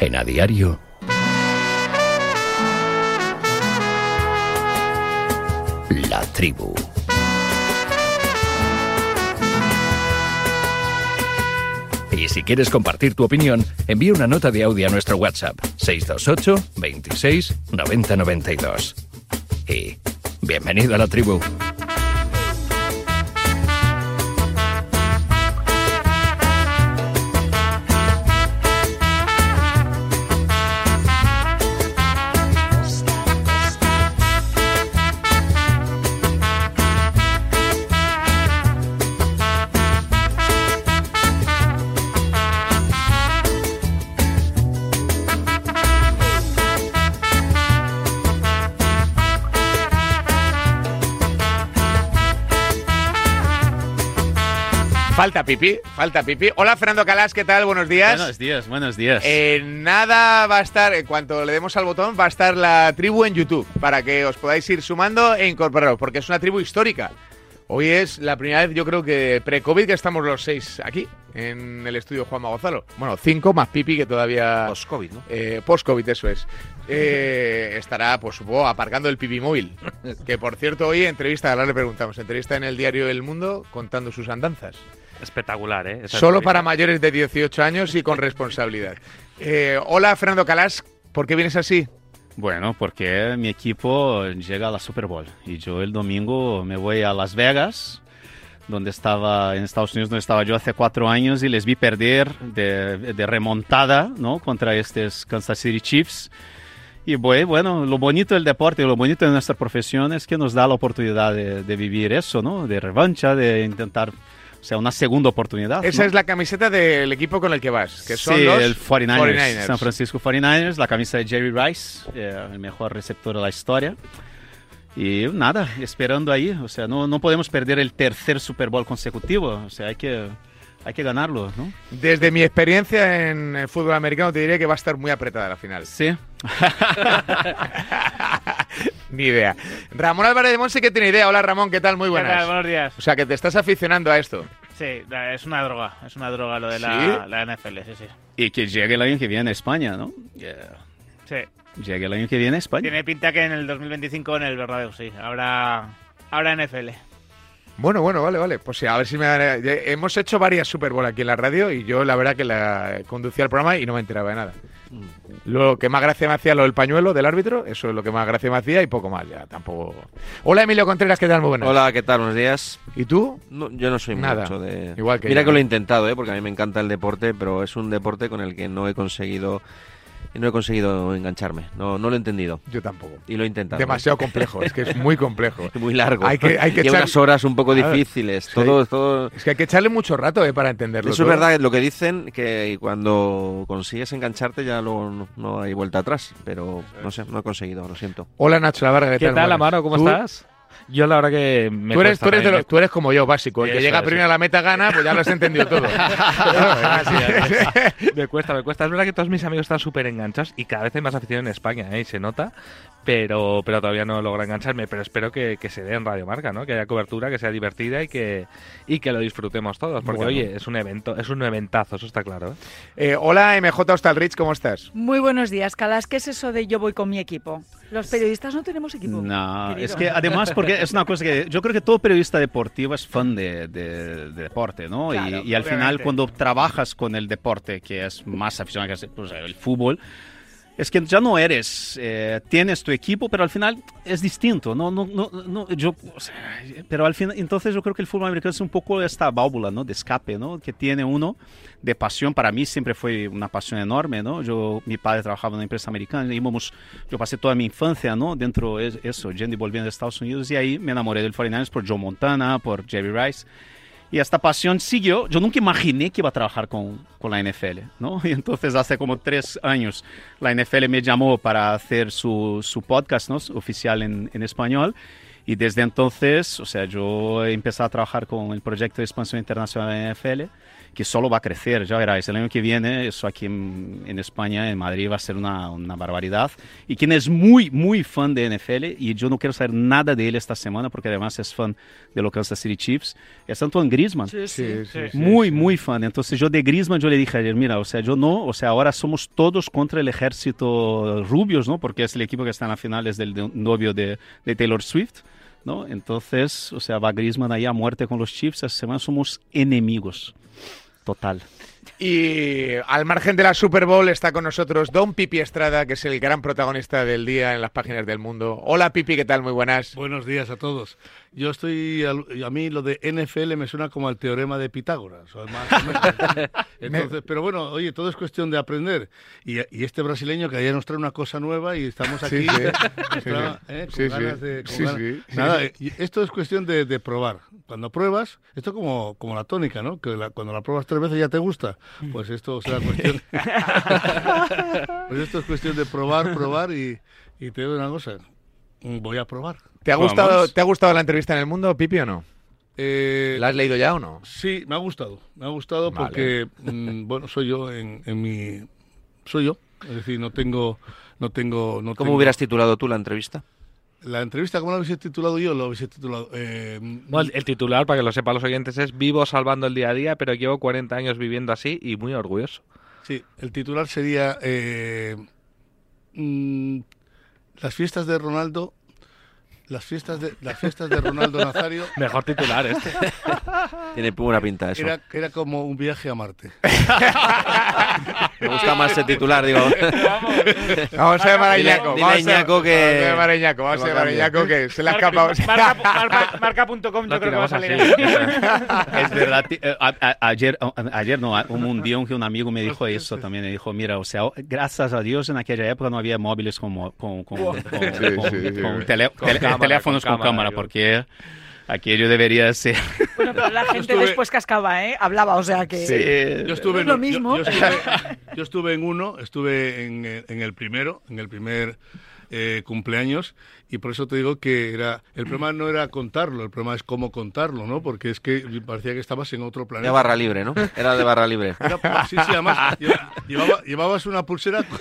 En A Diario. La tribu. Y si quieres compartir tu opinión, envía una nota de audio a nuestro WhatsApp 628 26 90 92. Y bienvenido a la tribu. Falta pipí, falta pipí. Hola Fernando Calas, ¿qué tal? Buenos días. Buenos días, buenos días. En nada va a estar, en cuanto le demos al botón, va a estar la tribu en YouTube para que os podáis ir sumando e incorporaros, porque es una tribu histórica. Hoy es la primera vez, yo creo que pre-COVID, que estamos los seis aquí, en el estudio Juanma Gonzalo. Bueno, cinco más Pipi, que todavía... Post-COVID, ¿no? Eh, Post-COVID, eso es. Eh, estará, pues supongo, aparcando el Pipi móvil. Que, por cierto, hoy entrevista, ahora le preguntamos, entrevista en el diario El Mundo contando sus andanzas. Espectacular, ¿eh? Esa Solo para mayores de 18 años y con responsabilidad. Eh, hola, Fernando Calas, ¿por qué vienes así? Bueno, porque mi equipo llega a la Super Bowl y yo el domingo me voy a Las Vegas, donde estaba en Estados Unidos, donde estaba yo hace cuatro años y les vi perder de, de remontada, ¿no? Contra estos Kansas City Chiefs. Y bueno, lo bonito del deporte, lo bonito de nuestra profesión es que nos da la oportunidad de, de vivir eso, ¿no? De revancha, de intentar, o sea, una segunda oportunidad. Esa ¿no? es la camiseta del equipo con el que vas, que son sí, los el 49ers, 49ers. San Francisco 49ers, la camisa de Jerry Rice, eh, el mejor receptor de la historia. Y nada, esperando ahí, o sea, no, no podemos perder el tercer Super Bowl consecutivo, o sea, hay que, hay que ganarlo, ¿no? Desde mi experiencia en el fútbol americano te diré que va a estar muy apretada la final. Sí. Ni idea. Ramón Álvarez de Monse que tiene idea. Hola Ramón, ¿qué tal? Muy ¿Qué tal? buenas. Buenos días. O sea, que te estás aficionando a esto. Sí, es una droga. Es una droga lo de la, ¿Sí? la NFL, sí, sí. Y que llegue el año que viene a España, ¿no? Yeah. Sí. Llegue el año que viene a España. Tiene pinta que en el 2025 en el Bernabéu, sí. Habrá, habrá NFL. Bueno, bueno, vale, vale. Pues sí, a ver si me dan- ya Hemos hecho varias Super Bowl aquí en la radio y yo la verdad que la conducía el programa y no me enteraba de nada. Lo que más gracia me hacía lo del pañuelo del árbitro, eso es lo que más gracia me hacía y poco más, ya tampoco. Hola Emilio Contreras, ¿qué tal? Muy buenas. Hola, ¿qué tal? Buenos días. ¿Y tú? No, yo no soy Nada. mucho de... Igual que Mira yo, que lo he intentado, ¿eh? porque a mí me encanta el deporte, pero es un deporte con el que no he conseguido no he conseguido engancharme. No, no lo he entendido. Yo tampoco. Y lo he intentado. Demasiado complejo, es que es muy complejo. Muy largo. Hay que- hay que Lleva echar- unas horas un poco Claro. difíciles. Sí. Todo, todo... Es que hay que echarle mucho rato eh, para entenderlo. Eso es verdad, lo que dicen, que cuando consigues engancharte ya luego no, no hay vuelta atrás. Pero no sé, no he conseguido, lo siento. Hola Nacho Lavarga, ¿qué, ¿Qué tal. Amaro? ¿Cómo ¿Tú- estás? Yo la verdad que me Tú eres, cuesta tú, eres de también, los- tú eres como yo, básico. El que Eso, llega eso. primero a la meta gana, pues ya lo has entendido todo. me, me cuesta, me cuesta. Es verdad que todos mis amigos están súper enganchados y cada vez hay más afición en España, ¿eh? Y se nota, pero, pero todavía no logra engancharme. Pero espero que, que se dé en Radio Marca, ¿no? Que haya cobertura, que sea divertida y que, y que lo disfrutemos todos. Porque, Bueno. oye, es un evento, es un eventazo, eso está claro. ¿eh? Eh, hola MJ Hostalrich, ¿cómo estás? Muy buenos días, Calas. ¿Qué es eso de yo voy con mi equipo? Los periodistas no tenemos equipo. No, querido. es que además, porque es una cosa que yo creo que todo periodista deportivo es fan de, de- de deporte, ¿no? Y- Claro, y, al final, cuando trabajas con el deporte, que es más aficionado que pues, el fútbol, es que ya no eres, eh, tienes tu equipo, pero al final es distinto, ¿no? no, no, no yo, pero al final, entonces yo creo que el fútbol americano es un poco esta válvula, ¿no? De escape, ¿no? Que tiene uno de pasión. Para mí siempre fue una pasión enorme, ¿no? Yo, mi padre trabajaba en una empresa americana, íbamos, yo pasé toda mi infancia, ¿no? Dentro de eso, yendo y volviendo de Estados Unidos y ahí me enamoré del 49ers por Joe Montana, por Jerry Rice. Y esta pasión siguió. Yo nunca imaginé que iba a trabajar con, con la NFL, ¿no? Y entonces hace como tres años la NFL me llamó para hacer su, su podcast, ¿no? Oficial en, en español. Y desde entonces, o sea, yo empezado a trabajar con el proyecto de expansión internacional de NFL, que solo va a crecer, ya verás, el año que viene, eso aquí en, en España, en Madrid, va a ser una, una, barbaridad. Y quien es muy, muy fan de NFL, y yo no quiero saber nada de él esta semana, porque además es fan de los Kansas City Chiefs, es Antoine Griezmann. Sí, sí. Sí, sí, muy, muy fan. Entonces yo de Griezmann yo le dije ayer, mira, o sea, yo no, o sea, ahora somos todos contra el ejército rubios, ¿no? Porque es el equipo que está en la final, es del de- novio de, de Taylor Swift, ¿no? Entonces, o sea, va Griezmann ahí a muerte con los Chiefs, esta semana somos enemigos. Total. Y al margen de la Super Bowl está con nosotros Don Pipi Estrada, que es el gran protagonista del día en las páginas del mundo. Hola Pipi, ¿qué tal? Muy buenas. Buenos días a todos. Yo estoy, a mí lo de NFL me suena como al teorema de Pitágoras. o más o menos. Entonces, pero bueno, oye, todo es cuestión de aprender. Y, y este brasileño que ayer nos trae una cosa nueva y estamos aquí con ganas de... Nada, eh, esto es cuestión de, de probar. Cuando pruebas, esto como, como la tónica, ¿no? Que la- cuando la pruebas tres veces ya te gusta. Pues esto será cuestión... pues esto es cuestión de probar, probar y, y te digo una cosa. Voy a probar. ¿Te ha, Vamos. gustado, ¿Te ha gustado la entrevista en el mundo, Pipi, o no? Eh, ¿La has leído ya o no? Sí, me ha gustado. Me ha gustado Vale. porque, mm, bueno, soy yo en, en mi... Soy yo. Es decir, no tengo... No tengo no ¿Cómo tengo- hubieras titulado tú la entrevista? La entrevista, ¿cómo la hubiese titulado yo? Lo hubiese titulado... eh, Bueno, el, el titular, para que lo sepan los oyentes, es Vivo salvando el día a día, pero llevo 40 años viviendo así y muy orgulloso. Sí, el titular sería... eh, mm, las fiestas de Ronaldo... Las fiestas de, las fiestas de Ronaldo Nazario Mejor titular este. Tiene buena pinta eso. era, era como un viaje a Marte. Me gusta más ese titular, digo. Vamos a llamar a Iñaco. dile a Iñaco que- Vamos a llamar a Iñaco, vamos a que llamar a cambia. Iñaco que se le ha Marca- escapado. marca- marca- Marca.com yo creo que va a salir. Es verdad, eh, ayer, a- ayer no, un, un día que un amigo me dijo eso también, me dijo, mira, o sea, gracias a Dios en aquella época no había móviles como, con, con, con- con- cámara, teléfonos con con, cámara, cámara, yo. porque aquello debería ser... Bueno, pero la gente estuve- después cascaba, ¿eh? Hablaba, o sea que... Sí. Yo estuve, Es lo en, yo- mismo. Yo, estuve, yo estuve en uno, estuve en, en el primero, en el primer eh, cumpleaños, y por eso te digo que era el problema no era contarlo, el problema es cómo contarlo, ¿no? Porque es que parecía que estabas en otro De planeta. barra libre, ¿no? Era de barra libre. Era- sí, sí, además lle- llevaba- llevabas una pulsera con,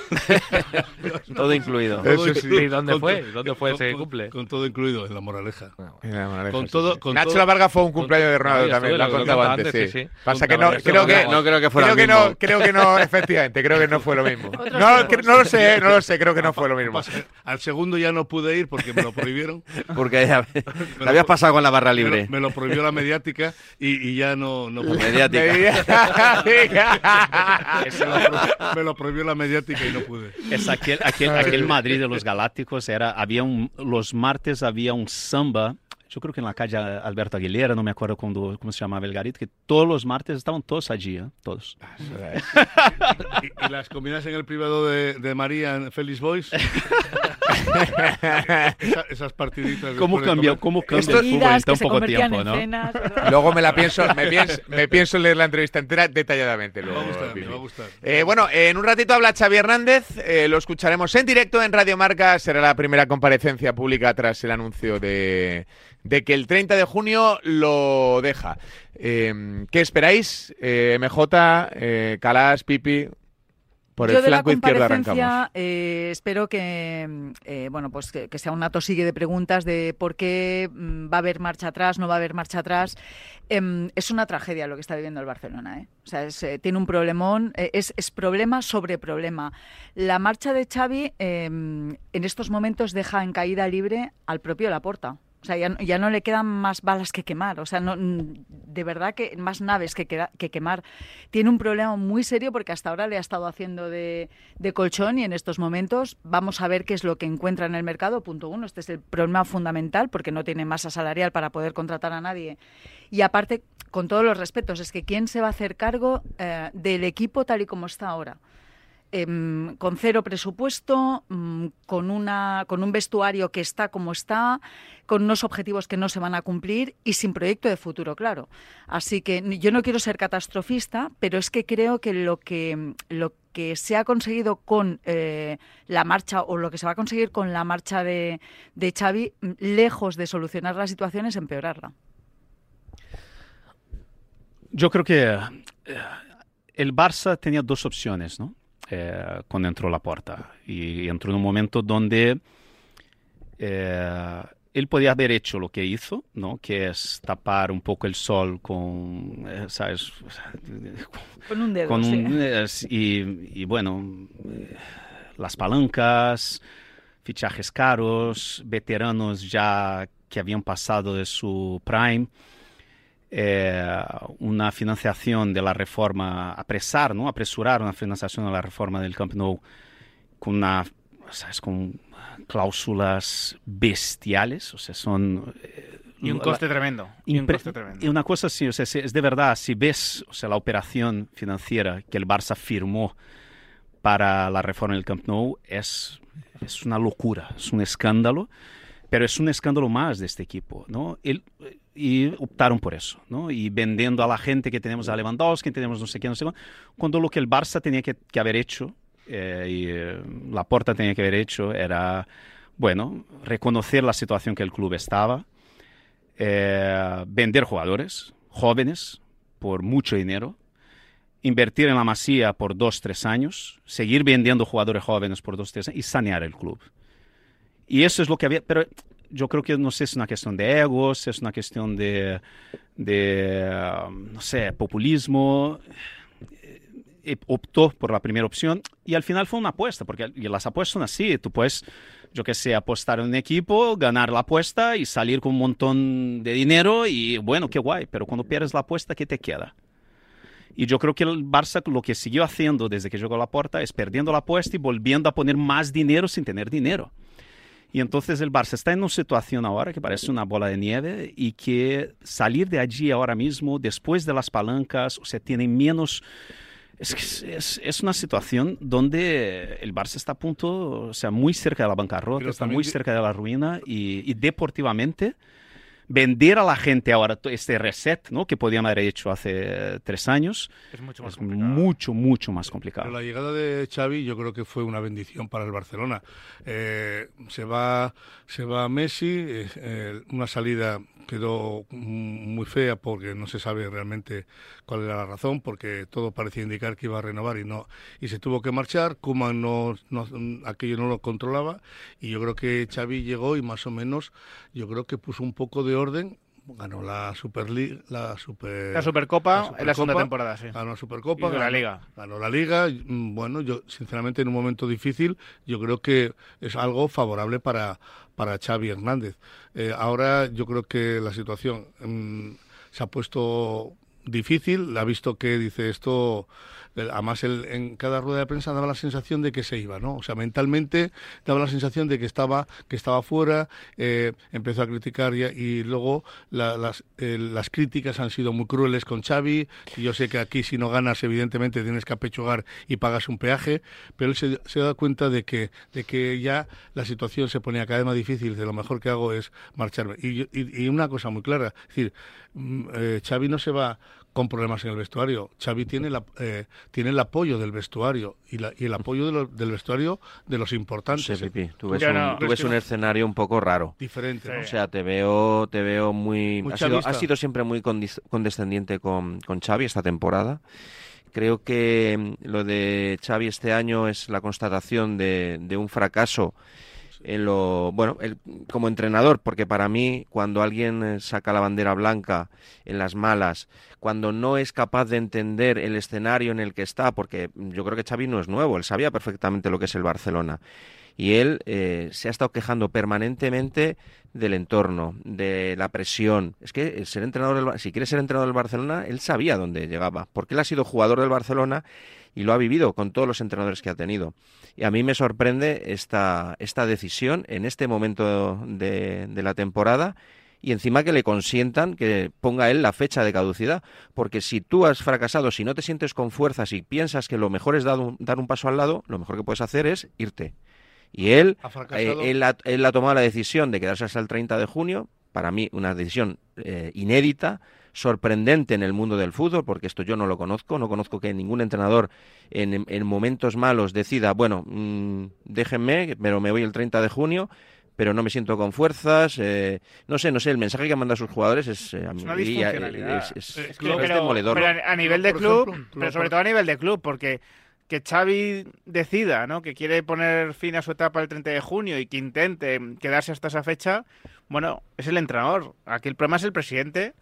llevabas una Todo incluido. Eso sí. ¿Y dónde con fue? ¿Dónde fue con- ese con- cumple? Con todo incluido, en la moraleja. Con Con todo- con Nacho todo- La Varga fue un cumpleaños de Ronaldo también, lo ha lo he contado contado antes, antes, sí. sí, sí. Pasa que Contaba no, creo que No creo que fuera creo que no, mismo. creo que no, efectivamente, creo que no fue lo mismo. No, no lo sé, no lo sé, creo que no fue lo mismo. Al segundo ya no pude ir porque me lo prohibieron. Porque ya, te habías pasado con la barra Me libre. lo, me lo prohibió la mediática y, y ya no, no pude. Mediática. Me lo me lo prohibió la mediática y no pude. Es aquel, aquel, aquel Madrid de los Galácticos, era, había un, los martes había un samba, yo creo que en la calle Alberto Aguilera, no me acuerdo cuando, cómo se llamaba el garito, que todos los martes estaban todos allí, ¿eh? todos. Y, y las combinas en el privado de, de María en Félix Boys. Esa- esas partiditas. ¿Cómo cambió, comer. cómo cambia el fútbol en tan poco tiempo, ¿no? Luego me la pienso, me pienso, me pienso leer la entrevista entera detalladamente. Me Luego, va a gustar, me va a gustar. Eh, bueno, en un ratito habla Xavi Hernández, eh, lo escucharemos en directo en Radio Marca, será la primera comparecencia pública tras el anuncio de, de que el 30 de junio lo deja. Eh, ¿Qué esperáis? Eh, MJ, eh, Calas, Pipi, por Yo el de la flanco izquierdo comparecencia, arrancamos. eh, espero que, eh, bueno, pues que, que sea un atosigue de preguntas de por qué mm, va a haber marcha atrás, no va a haber marcha atrás. Em, es una tragedia lo que está viviendo el Barcelona. ¿eh? O sea, es, eh, tiene un problemón, es, es problema sobre problema. La marcha de Xavi em, en estos momentos deja en caída libre al propio Laporta. O sea, ya, ya no le quedan más balas que quemar. O sea, no, de verdad que más naves que, queda- que quemar. Tiene un problema muy serio porque hasta ahora le ha estado haciendo de, de colchón y en estos momentos vamos a ver qué es lo que encuentra en el mercado. Punto uno, este es el problema fundamental porque no tiene masa salarial para poder contratar a nadie. Y aparte, con todos los respetos, es que ¿quién se va a hacer cargo eh, del equipo tal y como está ahora? Em, con cero presupuesto, mm, con, una, con un vestuario que está como está, con unos objetivos que no se van a cumplir y sin proyecto de futuro, claro. Así que yo no quiero ser catastrofista, pero es que creo que lo que, lo que se ha conseguido con eh, la marcha o lo que se va a conseguir con la marcha de, de Xavi, mm, lejos de solucionar la situación, es empeorarla. Yo creo que eh, el Barça tenía dos opciones, ¿no? Eh, cuando entró la puerta. Y entró en un momento donde eh, él podía haber hecho lo que hizo, ¿no? Que es tapar un poco el sol con, eh, ¿sabes? Con un dedo, Con sí. un- es- y, y bueno, eh, las palancas, fichajes caros, veteranos ya que habían pasado de su prime, eh, una financiación de la reforma, apresar, ¿no? apresurar una financiación de la reforma del Camp Nou con una, ¿sabes? con cláusulas bestiales, o sea, son... eh, Y un la- coste tremendo. Y un coste tremendo. y una cosa así, o sea, si- es de verdad, si ves o sea, la operación financiera que el Barça firmó para la reforma del Camp Nou, es, es una locura, es un escándalo, pero es un escándalo más de este equipo, ¿no? El- y optaron por eso, ¿no? Y vendiendo a la gente que tenemos a Lewandowski, tenemos no sé qué, no sé cuánto, cuando lo que el Barça tenía que, que haber hecho, eh, y eh, la Porta tenía que haber hecho, era, bueno, reconocer la situación que el club estaba, eh, vender jugadores jóvenes por mucho dinero, invertir en la masía por dos, tres años, seguir vendiendo jugadores jóvenes por dos, tres años y sanear el club. Y eso es lo que había, pero yo creo que no sé si es una cuestión de egos, si es una cuestión de, de um, no sé, populismo. Eh, optó por la primera opción y al final fue una apuesta, porque y las apuestas son así, tú puedes, yo que sé, apostar en un equipo, ganar la apuesta y salir con un montón de dinero y bueno, qué guay, pero cuando pierdes la apuesta, ¿qué te queda? Y yo creo que el Barça lo que siguió haciendo desde que llegó a la puerta es perdiendo la apuesta y volviendo a poner más dinero sin tener dinero. Y entonces el Barça está en una situación ahora que parece una bola de nieve y que salir de allí ahora mismo, después de las palancas, o sea, tiene menos... Es, es- es, una situación donde el Barça está a punto, o sea, muy cerca de la bancarrota, Pero está muy cerca de la ruina y, y deportivamente vender a la gente ahora este reset, ¿no? Que podían haber hecho hace tres años, Es mucho más es complicado. mucho, mucho más complicado. Pero la llegada de Xavi yo creo que fue una bendición para el Barcelona. Eh, se va se va Messi, eh, eh, una salida quedó muy fea porque no se sabe realmente cuál era la razón, porque todo parecía indicar que iba a renovar y no y se tuvo que marchar. Koeman no, no aquello no lo controlaba y yo creo que Xavi llegó y más o menos yo creo que puso un poco de orden. Ganó la Superliga, la Super La Supercopa la en la segunda temporada, sí. Ganó la Supercopa, Y la ganó- Liga. Ganó la Liga. Bueno, yo sinceramente en un momento difícil yo creo que es algo favorable para, para Xavi Hernández. Eh, ahora yo creo que la situación mm, se ha puesto difícil, ha visto que dice esto, además él en cada rueda de prensa daba la sensación de que se iba, ¿no? O sea, mentalmente daba la sensación de que estaba, que estaba fuera, eh, empezó a criticar y, luego eh, las críticas han sido muy crueles con Xavi, y yo sé que aquí si no ganas evidentemente tienes que apechugar y pagas un peaje, pero él se, da cuenta de que, de que ya la situación se ponía cada vez más difícil, de lo mejor que hago es marcharme. Y, y- y una cosa muy clara, es decir, mm, eh, Xavi no se va con problemas en el vestuario. Xavi tiene, la, eh, tiene el apoyo del vestuario y, la- y el apoyo de lo- del vestuario de los importantes. sé, Pipi, tú ves, un, no, tú es ves que un no. escenario un poco raro. Diferente, ¿no? O sea, te veo, te veo muy... Muy ha, sido, chavista. ha sido siempre muy condescendiente con, con Xavi esta temporada. Creo que mm, lo de Xavi este año es la constatación de, de un fracaso en lo bueno el- como entrenador porque para mí cuando alguien eh, saca la bandera blanca en las malas cuando no es capaz de entender el escenario en el que está porque yo creo que Xavi no es nuevo él sabía perfectamente lo que es el Barcelona y él eh, se ha estado quejando permanentemente del entorno, de la presión. Es que ser entrenador del, si quiere ser entrenador del Barcelona, él sabía dónde llegaba, porque él ha sido jugador del Barcelona y lo ha vivido con todos los entrenadores que ha tenido. Y a mí me sorprende esta, esta decisión en este momento de, de la temporada y encima que le consientan que ponga él la fecha de caducidad. Porque si tú has fracasado, si no te sientes con fuerzas y piensas que lo mejor es dar un, dar un paso al lado, lo mejor que puedes hacer es irte. Y él, Ha eh, él, ha, él ha tomado la decisión de quedarse hasta el 30 de junio. Para mí, una decisión eh, inédita, sorprendente en el mundo del fútbol, porque esto yo no lo conozco. No conozco que ningún entrenador en, en momentos malos decida, bueno, mm, déjenme, pero me voy el 30 de junio. Pero no me siento con fuerzas. eh, no sé, no sé. El mensaje que manda a sus jugadores es, eh, a Es una es- es- es claro, pero, demoledor. pero a, a nivel de club, ejemplo, pero sobre todo a nivel de club, porque que Xavi decida, ¿no? Que quiere poner fin a su etapa el 30 de junio y que intente quedarse hasta esa fecha, bueno, es el entrenador. Aquí el problema es el presidente,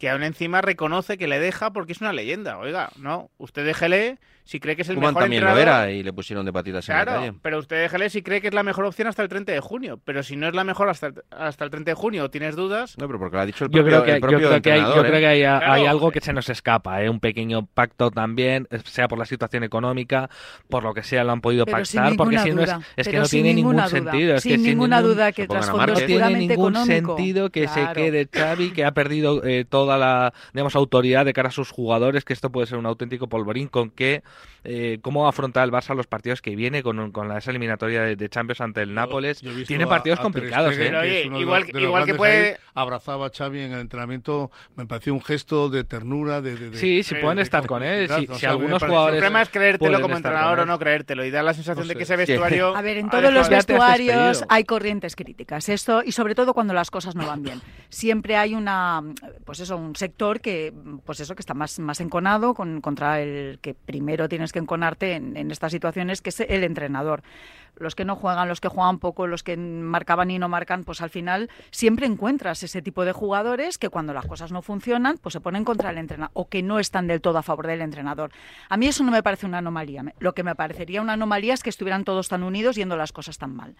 que aún encima reconoce que le deja porque es una leyenda. Oiga, no, usted déjele si cree que es el Koeman mejor también lo entrenador. era y le pusieron de patitas en la Claro, calle. pero usted déjele si cree que es la mejor opción hasta el 30 de junio. Pero si no es la mejor hasta el, hasta el 30 de junio o tienes dudas, No, pero porque lo ha dicho el Yo propio, creo que, el yo propio creo que hay, yo entrenador, creo ¿eh? que hay, Claro. hay algo que se nos escapa, ¿eh? un pequeño pacto también, eh, sea por la situación económica, por lo que sea, lo han podido Pero sin pactar, porque ninguna si no es, duda. es que no tiene ningún duda. sentido. Es sin que sin ninguna ningún- duda que el se pongan a trasfondo no tiene ningún económico. sentido que se Claro. quede Xavi, que ha perdido eh, toda la digamos autoridad de cara a sus jugadores, que esto puede ser un auténtico polvorín, con que eh, cómo afrontar el Barça los partidos que viene con, con la, esa eliminatoria de, de Champions ante el Nápoles. Tiene a- partidos a Ter complicados, Stegen, ¿eh? Que de igual los- de los igual que puede- ahí, abrazaba a Xavi en el entrenamiento, me pareció un gesto de ternura, de... de- de- Sí, sí de- pueden de estar con él. Si, no si sé, a mí me algunos parece- el jugadores problema es creértelo como entrenador o no creértelo. Y da la sensación No de que sé. ese Sí. vestuario... A ver, en todos los vestuarios hay corrientes críticas. Esto y sobre todo cuando las cosas no van bien. Siempre hay una, pues eso, un sector que, pues eso, que está más, más enconado con, contra el que primero tienes que enconarte en, en estas situaciones, que es el entrenador. Los que no juegan, los que juegan poco, los que marcaban y no marcan, pues al final siempre encuentras ese tipo de jugadores que cuando las cosas no funcionan, pues se ponen contra el entrenador o que no están del todo a favor del entrenador. A mí eso no me parece una anomalía. Lo que me parecería una anomalía es que estuvieran todos tan unidos yendo las cosas tan mal.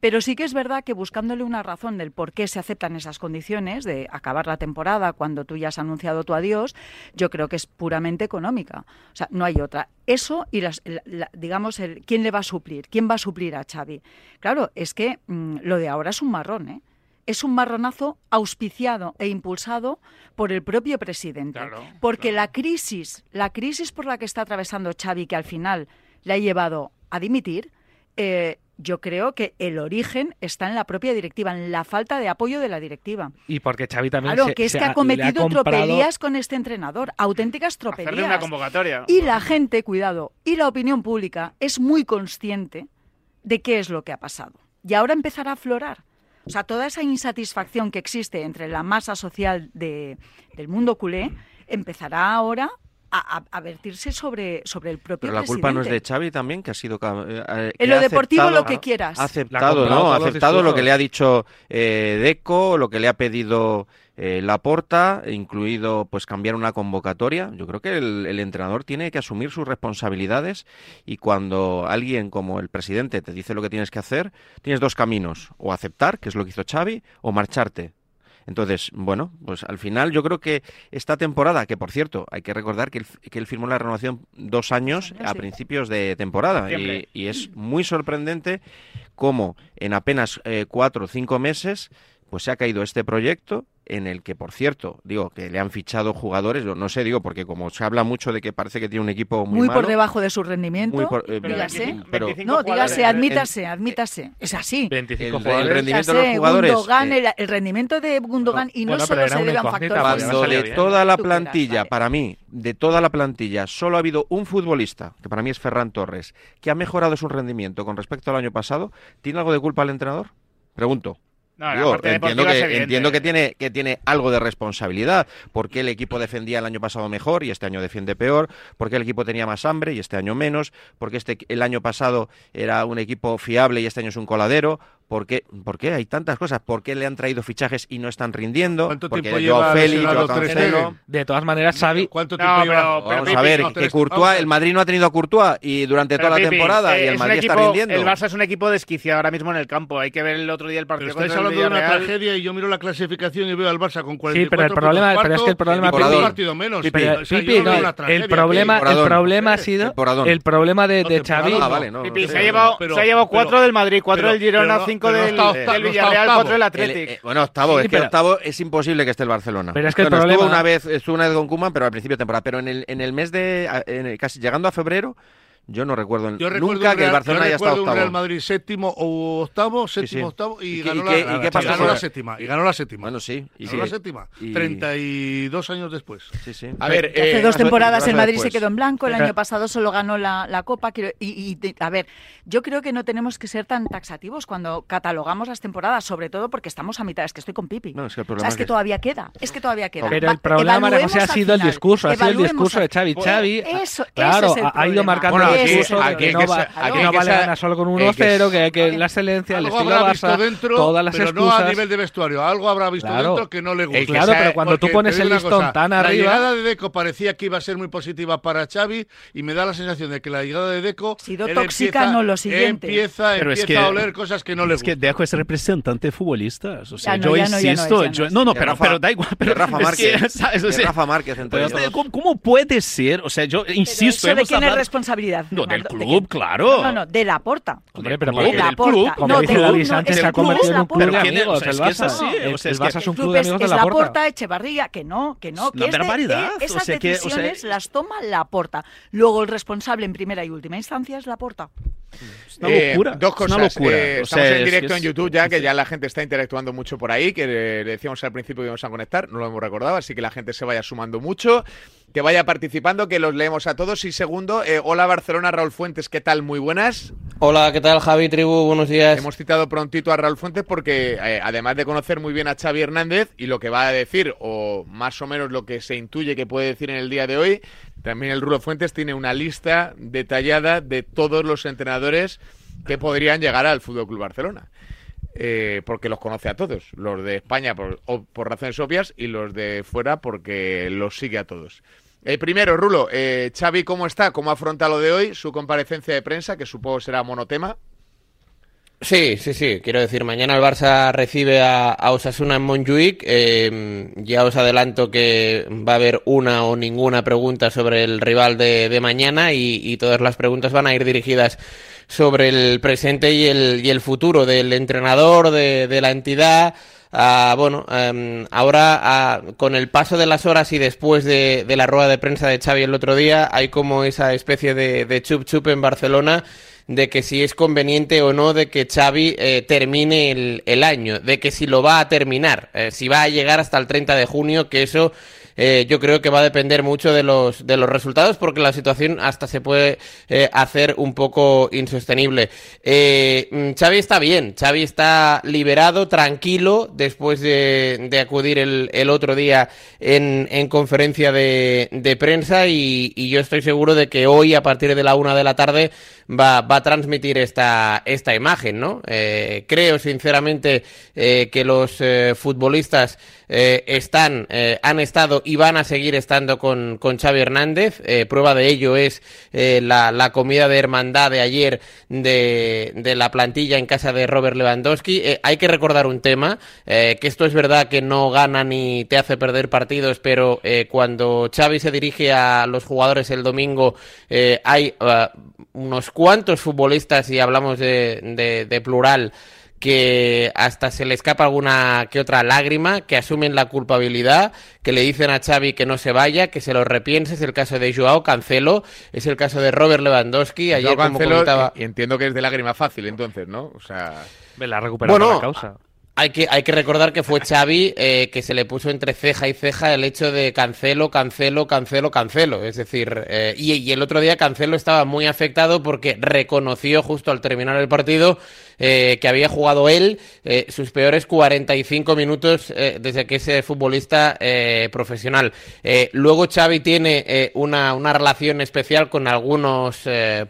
Pero sí que es verdad que buscándole una razón del por qué se aceptan esas condiciones de acabar la temporada cuando tú ya has anunciado tu adiós, yo creo que es puramente económica. O sea, no hay otra. Eso y las, la- la- digamos, el, ¿quién le va a suplir? ¿Quién va a suplir a Xavi? Claro, es que mm, lo de ahora es un marrón, ¿eh? Es un marronazo auspiciado e impulsado por el propio presidente. Claro, porque claro. la crisis, la crisis por la que está atravesando Xavi, que al final le ha llevado a dimitir, eh, yo creo que el origen está en la propia directiva, en la falta de apoyo de la directiva. Y porque Xavi también Claro, se- que es se que ha- ha cometido comprado- tropelías con este entrenador, auténticas Hacerle una tropelías. convocatoria. Y la gente, cuidado, y la opinión pública es muy consciente de qué es lo que ha pasado. Y ahora empezará a aflorar. O sea, toda esa insatisfacción que existe entre la masa social de- del mundo culé empezará ahora a, a- a vertirse sobre, sobre el propio Pero la culpa no es de. Xavi también, que ha sido... eh, que En lo deportivo aceptado- lo que quieras. Ha La aceptado, ¿no? Ha aceptado lo que le ha dicho eh, Deco, lo que le ha pedido eh, Laporta, incluido pues cambiar una convocatoria. Yo creo que el, el entrenador tiene que asumir sus responsabilidades y cuando alguien como el presidente te dice lo que tienes que hacer, tienes dos caminos, o aceptar, que es lo que hizo Xavi, o marcharte. Entonces, bueno, pues al final yo creo que esta temporada, que por cierto, hay que recordar que él, que él firmó la renovación dos años a principios de temporada. Y es muy sorprendente cómo en apenas eh, cuatro o cinco meses pues se ha caído este proyecto en el que, por cierto, digo que le han fichado jugadores, no sé, digo, porque como se habla mucho de que parece que tiene un equipo muy, Muy, por debajo de su rendimiento. muy por- eh, Pero dígase. 25 pero- 25 No, dígase, admítase, admítase. Es así. 25 el- rendimiento de los jugadores, Gundogan, eh, el, el rendimiento de Gundogan, y no Bueno, solo se debe a un factor Cuando de toda la quieras, plantilla, vale. para mí, de toda la plantilla, solo ha habido un futbolista, que para mí es Ferran Torres, que ha mejorado su rendimiento con respecto al año pasado, ¿tiene algo de culpa el entrenador? Pregunto. No, la Digo, parte entiendo que, entiendo que tiene, que tiene algo de responsabilidad, porque el equipo defendía el año pasado mejor y este año defiende peor, porque el equipo tenía más hambre y este año menos, porque este, el año pasado era un equipo fiable y este año es un coladero, ¿por qué? ¿Por qué? Hay tantas cosas, ¿por qué le han traído fichajes y no están rindiendo? ¿Cuánto Porque tiempo lleva Félix, Cancelo... De todas maneras, Xavi, ¿Cuánto No, tiempo pero- lleva? pero Vamos Pipi, a ver, no, que tres- Courtois, vamos el Madrid no ha tenido a Courtois y durante Pero, toda la Pipi, temporada eh, y el es un Madrid está equipo- rindiendo. El Barça es un equipo desquiciado ahora mismo en el campo. Hay que ver el otro día el partido Pero estáis hablando de una tragedia y yo miro la clasificación y veo al Barça con 44 Sí, pero el problema- pero cuarto es que el problema, con un Pipi, partido menos. Pipi, O sea, Pipi, no no, el problema, Pipi. el problema ha sido el problema de, No, Xavi. no. No. Pipi, no se ha llevado, pero- se ha llevado cuatro pero- del Madrid, cuatro pero- del Girona, pero no- cinco 5 pero no del, está Villarreal, octavo. 4 del El- Athletic. eh, bueno, octavo, Sí, es que octavo es imposible que esté el Barcelona. Pero es que el Bueno, estuvo problema- una vez, estuvo una vez con Koeman, pero al principio de temporada. Pero en el, en el mes de, en el- casi llegando a febrero, yo no recuerdo Yo recuerdo nunca un que el Barcelona haya estado recuerdo un Real octavo. Madrid séptimo o octavo, séptimo, sí. octavo y, ¿Y qué- ganó, y la, qué- y la- qué pasó ganó la séptima. Y ganó la séptima. Bueno, sí. Y ganó la séptima. y- 32 años después. Sí, sí. A ver, hace eh, dos temporadas el Madrid después. se quedó en blanco, el año pasado solo ganó la, la Copa. y, a ver, yo creo que no tenemos que ser tan taxativos cuando catalogamos las temporadas, sobre todo porque estamos a mitad. Es que estoy con Pipi. No, es que el O sea, es que todavía queda, es que todavía queda. Pero Va- el problema, María José, ha sido el discurso, ha sido el discurso de Xavi. Xavi, claro, ha- ido marcando Aquí- aquí que hay no, va- aquí no vale ganar solo con un hay que 1-0, que, que Vale. la excelencia, el Algo estilo habrá Barça, visto dentro, todas las pero excusas. no a nivel de vestuario. Algo habrá visto Claro. dentro que no le gusta. Que Claro, pero cuando tú pones el listón cosa, tan La arriba... llegada de Deco parecía que iba a ser muy positiva para Xavi y me da la sensación de que la llegada de Deco Ha sido tóxica, empieza- no lo siguiente. Empieza, Pero es empieza que- a oler cosas que no le Es que gustan. Dejo es representante de futbolistas. O sea, Ya no, yo insisto. es, no yo- es. no, pero, Rafa- pero da igual. Pero Rafa es Márquez, Rafa Márquez. ¿cómo, puede ser? O sea, yo insisto. ¿eso ¿De quién es hablado- No, del? ¿De club, quién? claro. No, no, de la porta. Hombre, pero Del de la club. porta. Como No, dice del David Sánchez, se ha convertido es en la un club Pero de ¿quién es? amigos, O el es es Barça. o es es un club de es, amigos de es la porta. Echevarría, que no, que no, Es que es de- barbaridad. eh, esas O o decisiones las toma la porta. Luego el responsable en primera y última instancia es la porta. Es una Eh, locura. dos es una cosas. locura. Eh, O estamos sea, en es directo que en es- YouTube ya, que ya la gente está interactuando mucho por ahí, que eh, le decíamos al principio que íbamos a conectar, no lo hemos recordado, así que la gente se vaya sumando mucho, que vaya participando, que los leemos a todos. Y segundo, eh, hola Barcelona, Raúl Fuentes, ¿qué tal? Muy buenas. Hola, ¿qué tal Javi, tribu? Buenos días. Hemos citado prontito a Raúl Fuentes porque, eh, además de conocer muy bien a Xavi Hernández y lo que va a decir, o más o menos lo que se intuye que puede decir en el día de hoy, también el Rulo Fuentes tiene una lista detallada de todos los entrenadores que podrían llegar al Fútbol Club Barcelona. Eh, porque los conoce a todos, los de España por, o- por razones obvias y los de fuera porque los sigue a todos. Eh, primero, Rulo, eh, Xavi, ¿cómo está? ¿Cómo afronta lo de hoy? Su comparecencia de prensa, que supongo será monotema. Sí, sí, sí. Quiero decir, mañana el Barça recibe a, Osasuna en Montjuic. Eh, ya os adelanto que va a haber una o ninguna pregunta sobre el rival de, mañana y todas las preguntas van a ir dirigidas sobre el presente y el, y el futuro del entrenador, de, de la entidad. Ah, bueno, em, ahora ah, con el paso de las horas y después de, de la rueda de prensa de Xavi el otro día, hay como esa especie de, de chup chup en Barcelona de que si es conveniente o no de que Xavi eh, termine el, el año, de que si lo va a terminar, eh, si va a llegar hasta el 30 de junio, que eso eh, yo creo que va a depender mucho de los, de los resultados porque la situación hasta se puede eh, hacer un poco insostenible. Eh, mm, Xavi está bien, Xavi está liberado, tranquilo, después de, de acudir el, el otro día en, en conferencia de, de prensa y, y yo estoy seguro de que hoy a partir de la una de la tarde va, va a transmitir esta, esta imagen, ¿no? Eh, creo sinceramente que los futbolistas eh, están, eh, han estado y van a seguir estando con, con Xavi Hernández. Eh, prueba de ello es eh, la, la comida de hermandad de ayer de, de la plantilla en casa de Robert Lewandowski. Hay que recordar un tema, que esto es verdad que no gana ni te hace perder partidos, pero cuando Xavi se dirige a los jugadores el domingo, hay unos cuantos futbolistas, y hablamos de, de plural, que hasta se le escapa alguna que otra lágrima, que asumen la culpabilidad, que le dicen a Xavi que no se vaya, que se lo repiense, es el caso de Joao Cancelo, es el caso de Robert Lewandowski, ayer Joao como Cancelo, comentaba... y entiendo que es de lágrima fácil, entonces, ¿no? O sea, Me la recuperado Bueno, la causa. Hay que, hay que recordar que fue Xavi eh, que se le puso entre ceja y ceja el hecho de cancelo, cancelo, cancelo, cancelo. Es decir, eh, y, y el otro día Cancelo estaba muy afectado porque reconoció justo al terminar el partido eh, que había jugado él eh, sus peores 45 minutos eh, desde que es futbolista profesional. Luego Xavi tiene una, una relación especial con algunos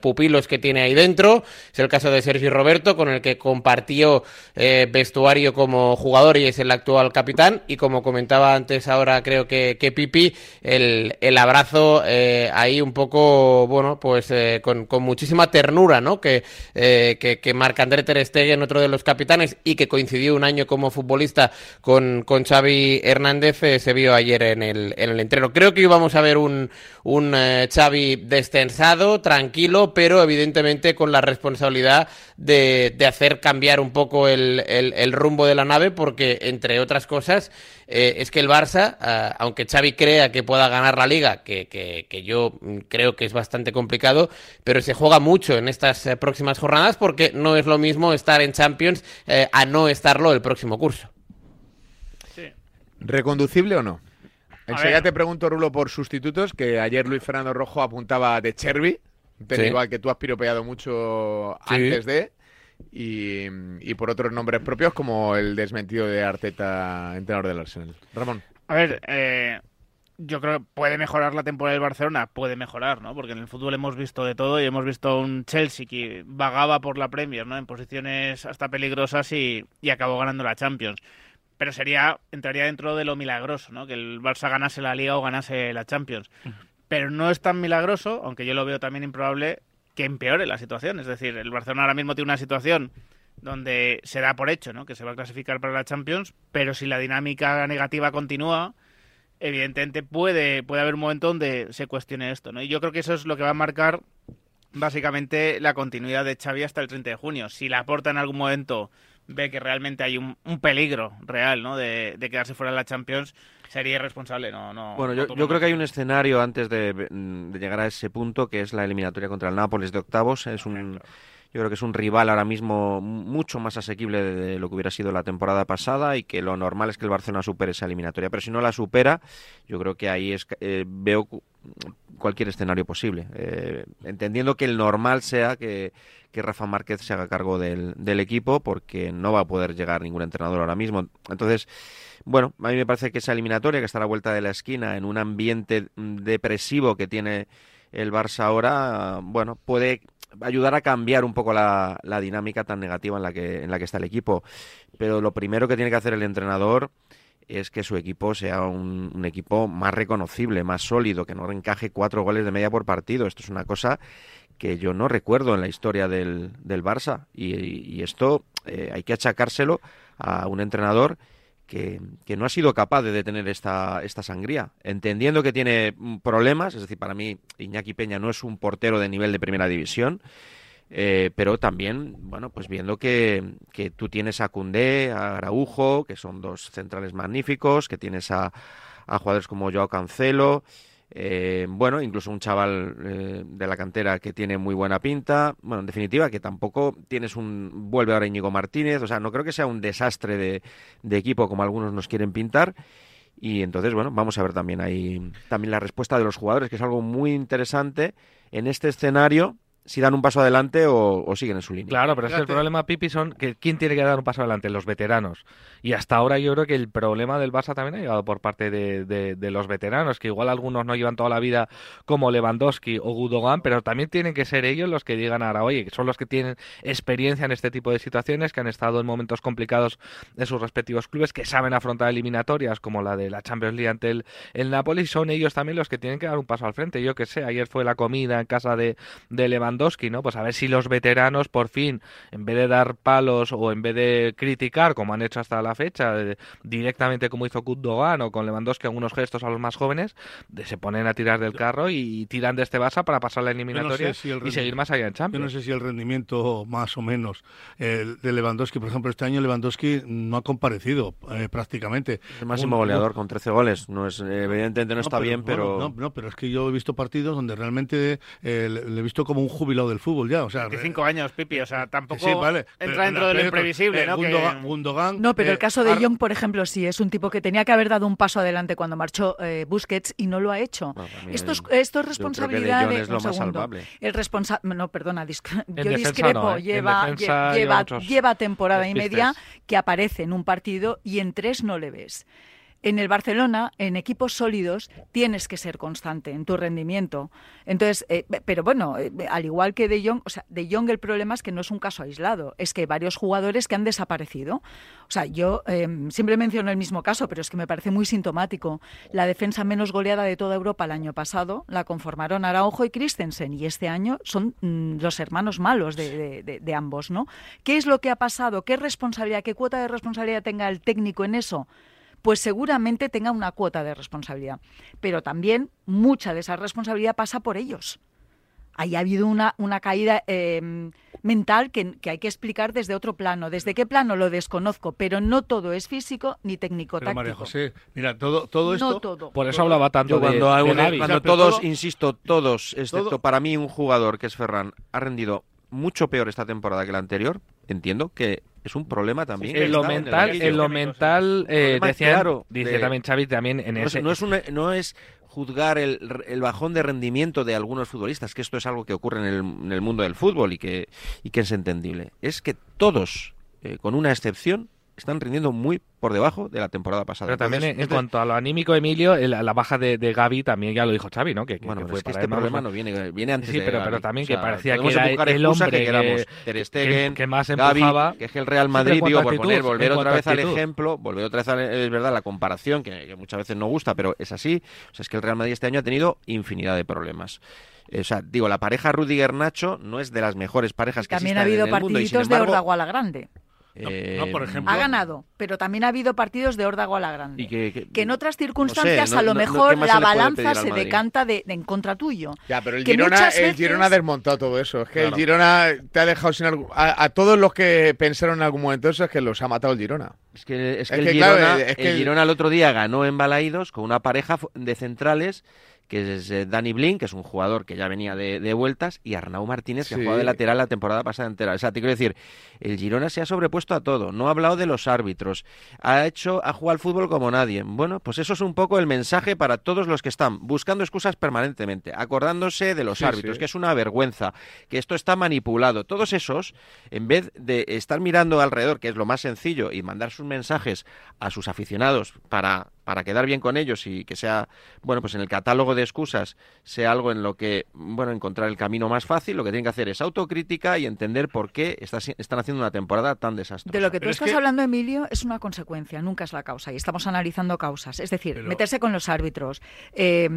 pupilos que tiene ahí dentro. Es el caso de Sergio Roberto, con el que compartió vestuario como jugador y es el actual capitán. Y como comentaba antes, ahora creo que, que Pipi, el, el abrazo ahí un poco, bueno, pues con, con muchísima ternura, ¿no? Que, que, que Marc-André Ter Ter otro de los capitanes, y que coincidió un año como futbolista con, con Xavi Hernández, eh, se vio ayer en el, en el entreno. Creo que íbamos a ver un, un eh, Xavi destensado, tranquilo, pero evidentemente con la responsabilidad de, de hacer cambiar un poco el, el rumbo de la nave, porque entre otras cosas, eh, es que el Barça, eh, aunque Xavi crea que pueda ganar la liga, que, que, que, yo creo que es bastante complicado, pero se juega mucho en estas eh, próximas jornadas porque no es lo mismo estar en Champions eh, a no estarlo el próximo curso. Sí. ¿Reconducible o no? Enseguida te pregunto, Rulo, por sustitutos, que ayer Luis Fernando Rojo apuntaba de Chervi, pero Sí. igual que tú has piropeado mucho Sí. antes de, y, y por otros nombres propios, como el desmentido de Arteta, entrenador del Arsenal. Ramón. A ver, eh, yo creo que puede mejorar la temporada del Barcelona, puede mejorar, ¿no? Porque en el fútbol hemos visto de todo y hemos visto un Chelsea que vagaba por la Premier, ¿no? En posiciones hasta peligrosas y, y acabó ganando la Champions. Pero sería, entraría dentro de lo milagroso, ¿no? Que el Barça ganase la Liga o ganase la Champions. Pero no es tan milagroso, aunque yo lo veo también improbable, que empeore la situación. Es decir, el Barcelona ahora mismo tiene una situación donde se da por hecho, ¿no? Que se va a clasificar para la Champions, pero si la dinámica negativa continúa, evidentemente puede, puede haber un momento donde se cuestione esto, ¿no? Y yo creo que eso es lo que va a marcar básicamente la continuidad de Xavi hasta el 30 de junio. Si la aporta en algún momento ve que realmente hay un, un peligro real, ¿no? De, de quedarse fuera de la Champions, sería irresponsable, no, no. Bueno, no yo, creo que hay un escenario antes de, de llegar a ese punto, que es la eliminatoria contra el Nápoles de octavos. Es un, yo creo que es un rival ahora mismo mucho más asequible de, lo que hubiera sido la temporada pasada y que lo normal es que el Barcelona supere esa eliminatoria. Pero si no la supera, yo creo que ahí es, eh, veo cu- cualquier escenario posible. Eh, entendiendo que el normal sea que, que Rafa Márquez se haga cargo del, del equipo porque no va a poder llegar ningún entrenador ahora mismo. Entonces, bueno, a mí me parece que esa eliminatoria que está a la vuelta de la esquina en un ambiente mm, depresivo que tiene el Barça ahora, bueno, puede ayudar a cambiar un poco la, dinámica tan negativa en la que en la que está el equipo. Pero lo primero que tiene que hacer el entrenador es que su equipo sea un, un equipo más reconocible, más sólido, que no encaje cuatro goles de media por partido. Esto es una cosa que yo no recuerdo en la historia del, del Barça. Y, y esto eh, hay que achacárselo a un entrenador que, no ha sido capaz de detener esta, esta sangría, entendiendo que tiene mm, problemas, es decir, para mí Iñaki Peña no es un portero de nivel de primera división, eh, pero también, bueno, pues viendo que, que tú tienes a Cundé, a Araujo, que son dos centrales magníficos, que tienes a, a jugadores como Joao Cancelo, eh, bueno, incluso un chaval eh, de la cantera que tiene muy buena pinta. Bueno, en definitiva, que tampoco tienes un. Vuelve ahora Íñigo Martínez. O sea, no creo que sea un desastre de, de equipo como algunos nos quieren pintar. Y entonces, bueno, vamos a ver también ahí también la respuesta de los jugadores, que es algo muy interesante en este escenario si dan un paso adelante o, o siguen en su línea. Claro, pero es que el problema, Pipi, son que quién tiene que dar un paso adelante, los veteranos. Y hasta ahora yo creo que el problema del Barça también ha llegado por parte de, de, de los veteranos, que igual algunos no llevan toda la vida como Lewandowski o Gudogan, pero también tienen que ser ellos los que digan ahora, oye, que son los que tienen experiencia en este tipo de situaciones, que han estado en momentos complicados de sus respectivos clubes, que saben afrontar eliminatorias como la de la Champions League ante el, el Napoli, son ellos también los que tienen que dar un paso al frente. Yo que sé, ayer fue la comida en casa de, de Lewandowski ¿no? Pues a ver si los veteranos por fin, en vez de dar palos o en vez de criticar, como han hecho hasta la fecha, de, directamente como hizo Gundogan o con Lewandowski algunos gestos a los más jóvenes, de, se ponen a tirar del carro y, tiran de este Barça para pasar la eliminatoria no sé si y seguir más allá en Champions. Yo no sé si el rendimiento más o menos eh, de Lewandowski, por ejemplo, este año Lewandowski no ha comparecido eh, prácticamente. El máximo Un, goleador con 13 goles, no es evidentemente no, no está pero, bien, pero bueno, no, no, pero es que yo he visto partidos donde realmente eh, le, le he visto como un jubilado del fútbol ya, o sea, 25 años, Pipi, o sea, tampoco sí, vale, entra dentro de lo imprevisible, eh, ¿no? Gundogan, que... Gundogan, no, pero eh, el caso de Jong, por ejemplo, sí es un tipo que tenía que haber dado un paso adelante cuando marchó eh, Busquets y no lo ha hecho. Bueno, esto, es, esto es responsabilidad de, es lo un más salvable. El responsable, no, perdona, dis... yo defensa discrepo. no, ¿eh? lleva, lleva, lleva, lleva temporada y despistes. media que aparece en un partido y en tres no le ves. En el Barcelona, en equipos sólidos, tienes que ser constante en tu rendimiento. Entonces, eh, pero bueno, eh, al igual que De Jong, o sea, De Jong el problema es que no es un caso aislado, es que hay varios jugadores que han desaparecido. O sea, yo eh, siempre menciono el mismo caso, pero es que me parece muy sintomático. La defensa menos goleada de toda Europa el año pasado la conformaron Araujo y Christensen, y este año son mm, los hermanos malos de- de ambos, ¿no? ¿Qué es lo que ha pasado? ¿Qué responsabilidad, qué cuota de responsabilidad tenga el técnico en eso? Pues seguramente tenga una cuota de responsabilidad. Pero también mucha de esa responsabilidad pasa por ellos. Ahí ha habido una, una caída eh, mental que, que hay que explicar desde otro plano. ¿Desde qué plano lo desconozco? Pero no todo es físico ni técnico-táctico. María José, mira, todo, todo esto... No todo. Por eso hablaba tanto Yo cuando, de a un- Gavi. cuando O sea, pero todos, todo- insisto, todos, excepto todo- para mí un jugador que es Ferran, ha rendido mucho peor esta temporada que la anterior, entiendo que es un problema también. En lo mental, en lo mental eh, decían- claro dice de- también Xavi también en No es, no es una- no es juzgar el, el bajón de rendimiento de algunos futbolistas, que esto es algo que ocurre en el, en el mundo del fútbol y que, y que es entendible. Es que todos, eh, con una excepción, están rindiendo muy por debajo de la temporada pasada. Pero también Entonces, en este- cuanto a lo anímico, Emilio, el- la, baja de, de Gaby también ya lo dijo Xavi, ¿no? Que, que- Bueno, que pero fue es que para este problema no viene, viene antes Sí, de pero, pero también O que sea, parecía que era el hombre que queramos. que, Ter que- Stegen, que más empujaba. que es que el Real Madrid, digo, a por poner, volver otra vez a al ejemplo, volver otra vez, al- es verdad, la comparación, que, que muchas veces no gusta, pero es así. O sea, es que el Real Madrid este año ha tenido infinidad de problemas. O sea, digo, la pareja Rudiger-Nacho no es de las mejores parejas que También ha habido en el mundo. y, sin partiditos de embargo, Órdago eh, no, por ejemplo, Ha ganado, pero también ha habido partidos de Órdago a la Grande. y que, que- que en otras no sé, circunstancias no- a lo no- no- mejor ¿qué más la balanza se decanta de, de en contra tuyo. Ya, pero el Que Girona, el Girona ha desmontado todo eso. Es que Claro. el Girona te ha dejado sin algo. A, a todos los que pensaron en algún momento eso es que los ha matado el Girona. Es que, es que Es el, claro, Girona, es que el Girona el otro día ganó en Balaídos con una pareja de centrales que es eh, Dani Blin, que es un jugador que ya venía de, de vueltas, y Arnau Martínez, que ha jugado de lateral la temporada pasada entera. O sea, te quiero decir, el Girona se ha sobrepuesto a todo, no ha hablado de los árbitros, ha hecho, ha jugado al fútbol como nadie. Bueno, pues eso es un poco el mensaje para todos los que están buscando excusas permanentemente, acordándose de los Sí, árbitros, sí. que es una vergüenza, que esto está manipulado. Todos esos, en vez de estar mirando alrededor, que es lo más sencillo, y mandar sus mensajes a sus aficionados para, para quedar bien con ellos y que sea, bueno, pues en el catálogo de excusas sea algo en lo que, bueno, encontrar el camino más fácil, lo que tienen que hacer es autocrítica y entender por qué está están haciendo una temporada tan desastrosa. De lo que tú Pero es estás que- hablando, Emilio, es una consecuencia, nunca es la causa. Y estamos analizando causas. Es decir, Pero- meterse con los árbitros. eh,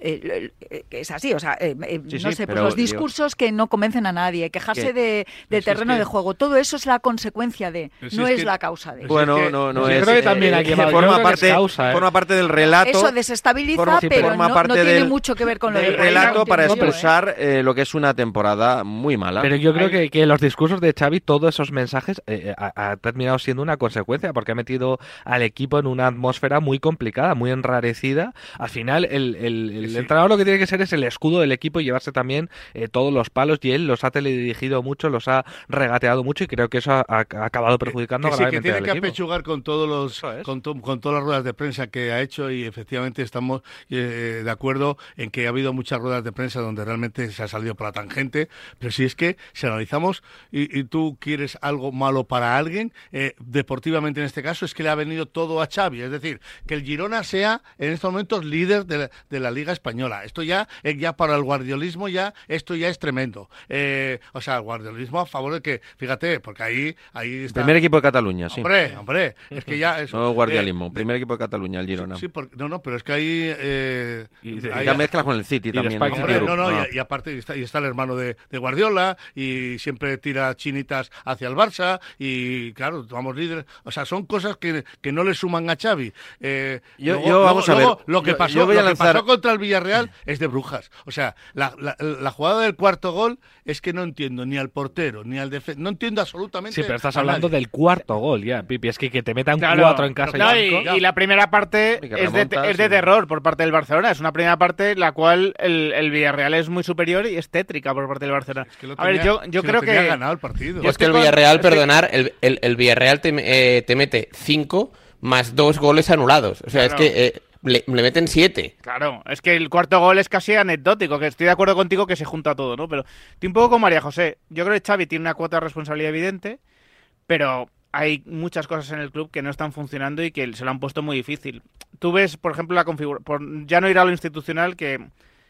eh, eh, es así, o sea, eh, eh, Sí, no sí, sé, pues pero los digo- discursos que no convencen a nadie, quejarse Que- de, es terreno que- de juego, todo eso es la consecuencia de, Pero si no es es, que- la causa de. Bueno, que- no, no Yo es. creo que también eh, aquí va- yo forma, creo que es parte, causa, ¿eh? forma parte del relato. Eso desestabiliza, forma- pero forma no, parte no tiene del- mucho que ver con lo del del relato para yo, ¿eh? expulsar eh, lo que es una temporada muy mala. Pero yo creo que, que los discursos de Xavi, todos esos mensajes, eh, ha, ha terminado siendo una consecuencia, porque ha metido al equipo en una atmósfera muy complicada, muy enrarecida. Al final, el, el- el Sí. entrenador lo que tiene que ser es el escudo del equipo y llevarse también eh, todos los palos, y él los ha teledirigido mucho, los ha regateado mucho, y creo que eso ha, ha- acabado perjudicando que sí, que gravemente tiene al que equipo. apechugar con todos los es. con, to- con todas las ruedas de prensa que ha hecho y efectivamente estamos eh, de acuerdo en que ha habido muchas ruedas de prensa donde realmente se ha salido por la tangente pero si es que si analizamos y, y tú quieres algo malo para alguien eh, deportivamente en este caso es que le ha venido todo a Xavi es decir que el Girona sea en estos momentos líder de la, de la Liga Española esto ya eh, ya para el guardiolismo ya esto ya es tremendo Eh, o sea el guardiolismo a favor de que fíjate porque ahí ahí está Primer equipo de Cataluña, sí. Hombre, hombre, es que ya eso. No eh, Primer equipo de Cataluña, el Girona. Sí, porque- no, no, pero es que ahí. Eh, Y ya mezcla con el City de también. ¿no? Hombre, no, no, Ah. y, y aparte está, y está el hermano de, de Guardiola y siempre tira chinitas hacia el Barça y claro, vamos líderes. O sea, son cosas que, que no le suman a Xavi. Eh, Yo- luego- yo, vamos a luego ver, Lo que pasó, yo voy a lo que pasó contra el Villarreal es de brujas. O sea, la, la- la jugada del cuarto gol es que no entiendo ni al portero ni al defensa. No entiendo absolutamente. Sí, pero estás a hablando nadie. del cuarto gol ya, Pipi. Es que, que te metan Claro. cuatro en casa No, y y, y la primera parte Y que es de, es de terror por parte del Barcelona. Es una primera parte en la cual el, el Villarreal es muy superior y es tétrica por parte del Barcelona. Es que lo A ver, tenía- yo, yo si creo lo tenía que... ganado el partido. Yo Es que el con- Villarreal, estoy- perdonar, el, el, el Villarreal te, eh, te mete 5 más dos goles anulados. O sea, Claro. es que eh, le, le meten 7. Claro, es que el cuarto gol es casi anecdótico, que estoy de acuerdo contigo que se junta todo, ¿no? Pero estoy un poco con María José. Yo creo que Xavi tiene una cuota de responsabilidad evidente, pero hay muchas cosas en el club que no están funcionando y que se lo han puesto muy difícil. Tú ves, por ejemplo, la configuración, ya no ir a lo institucional, que,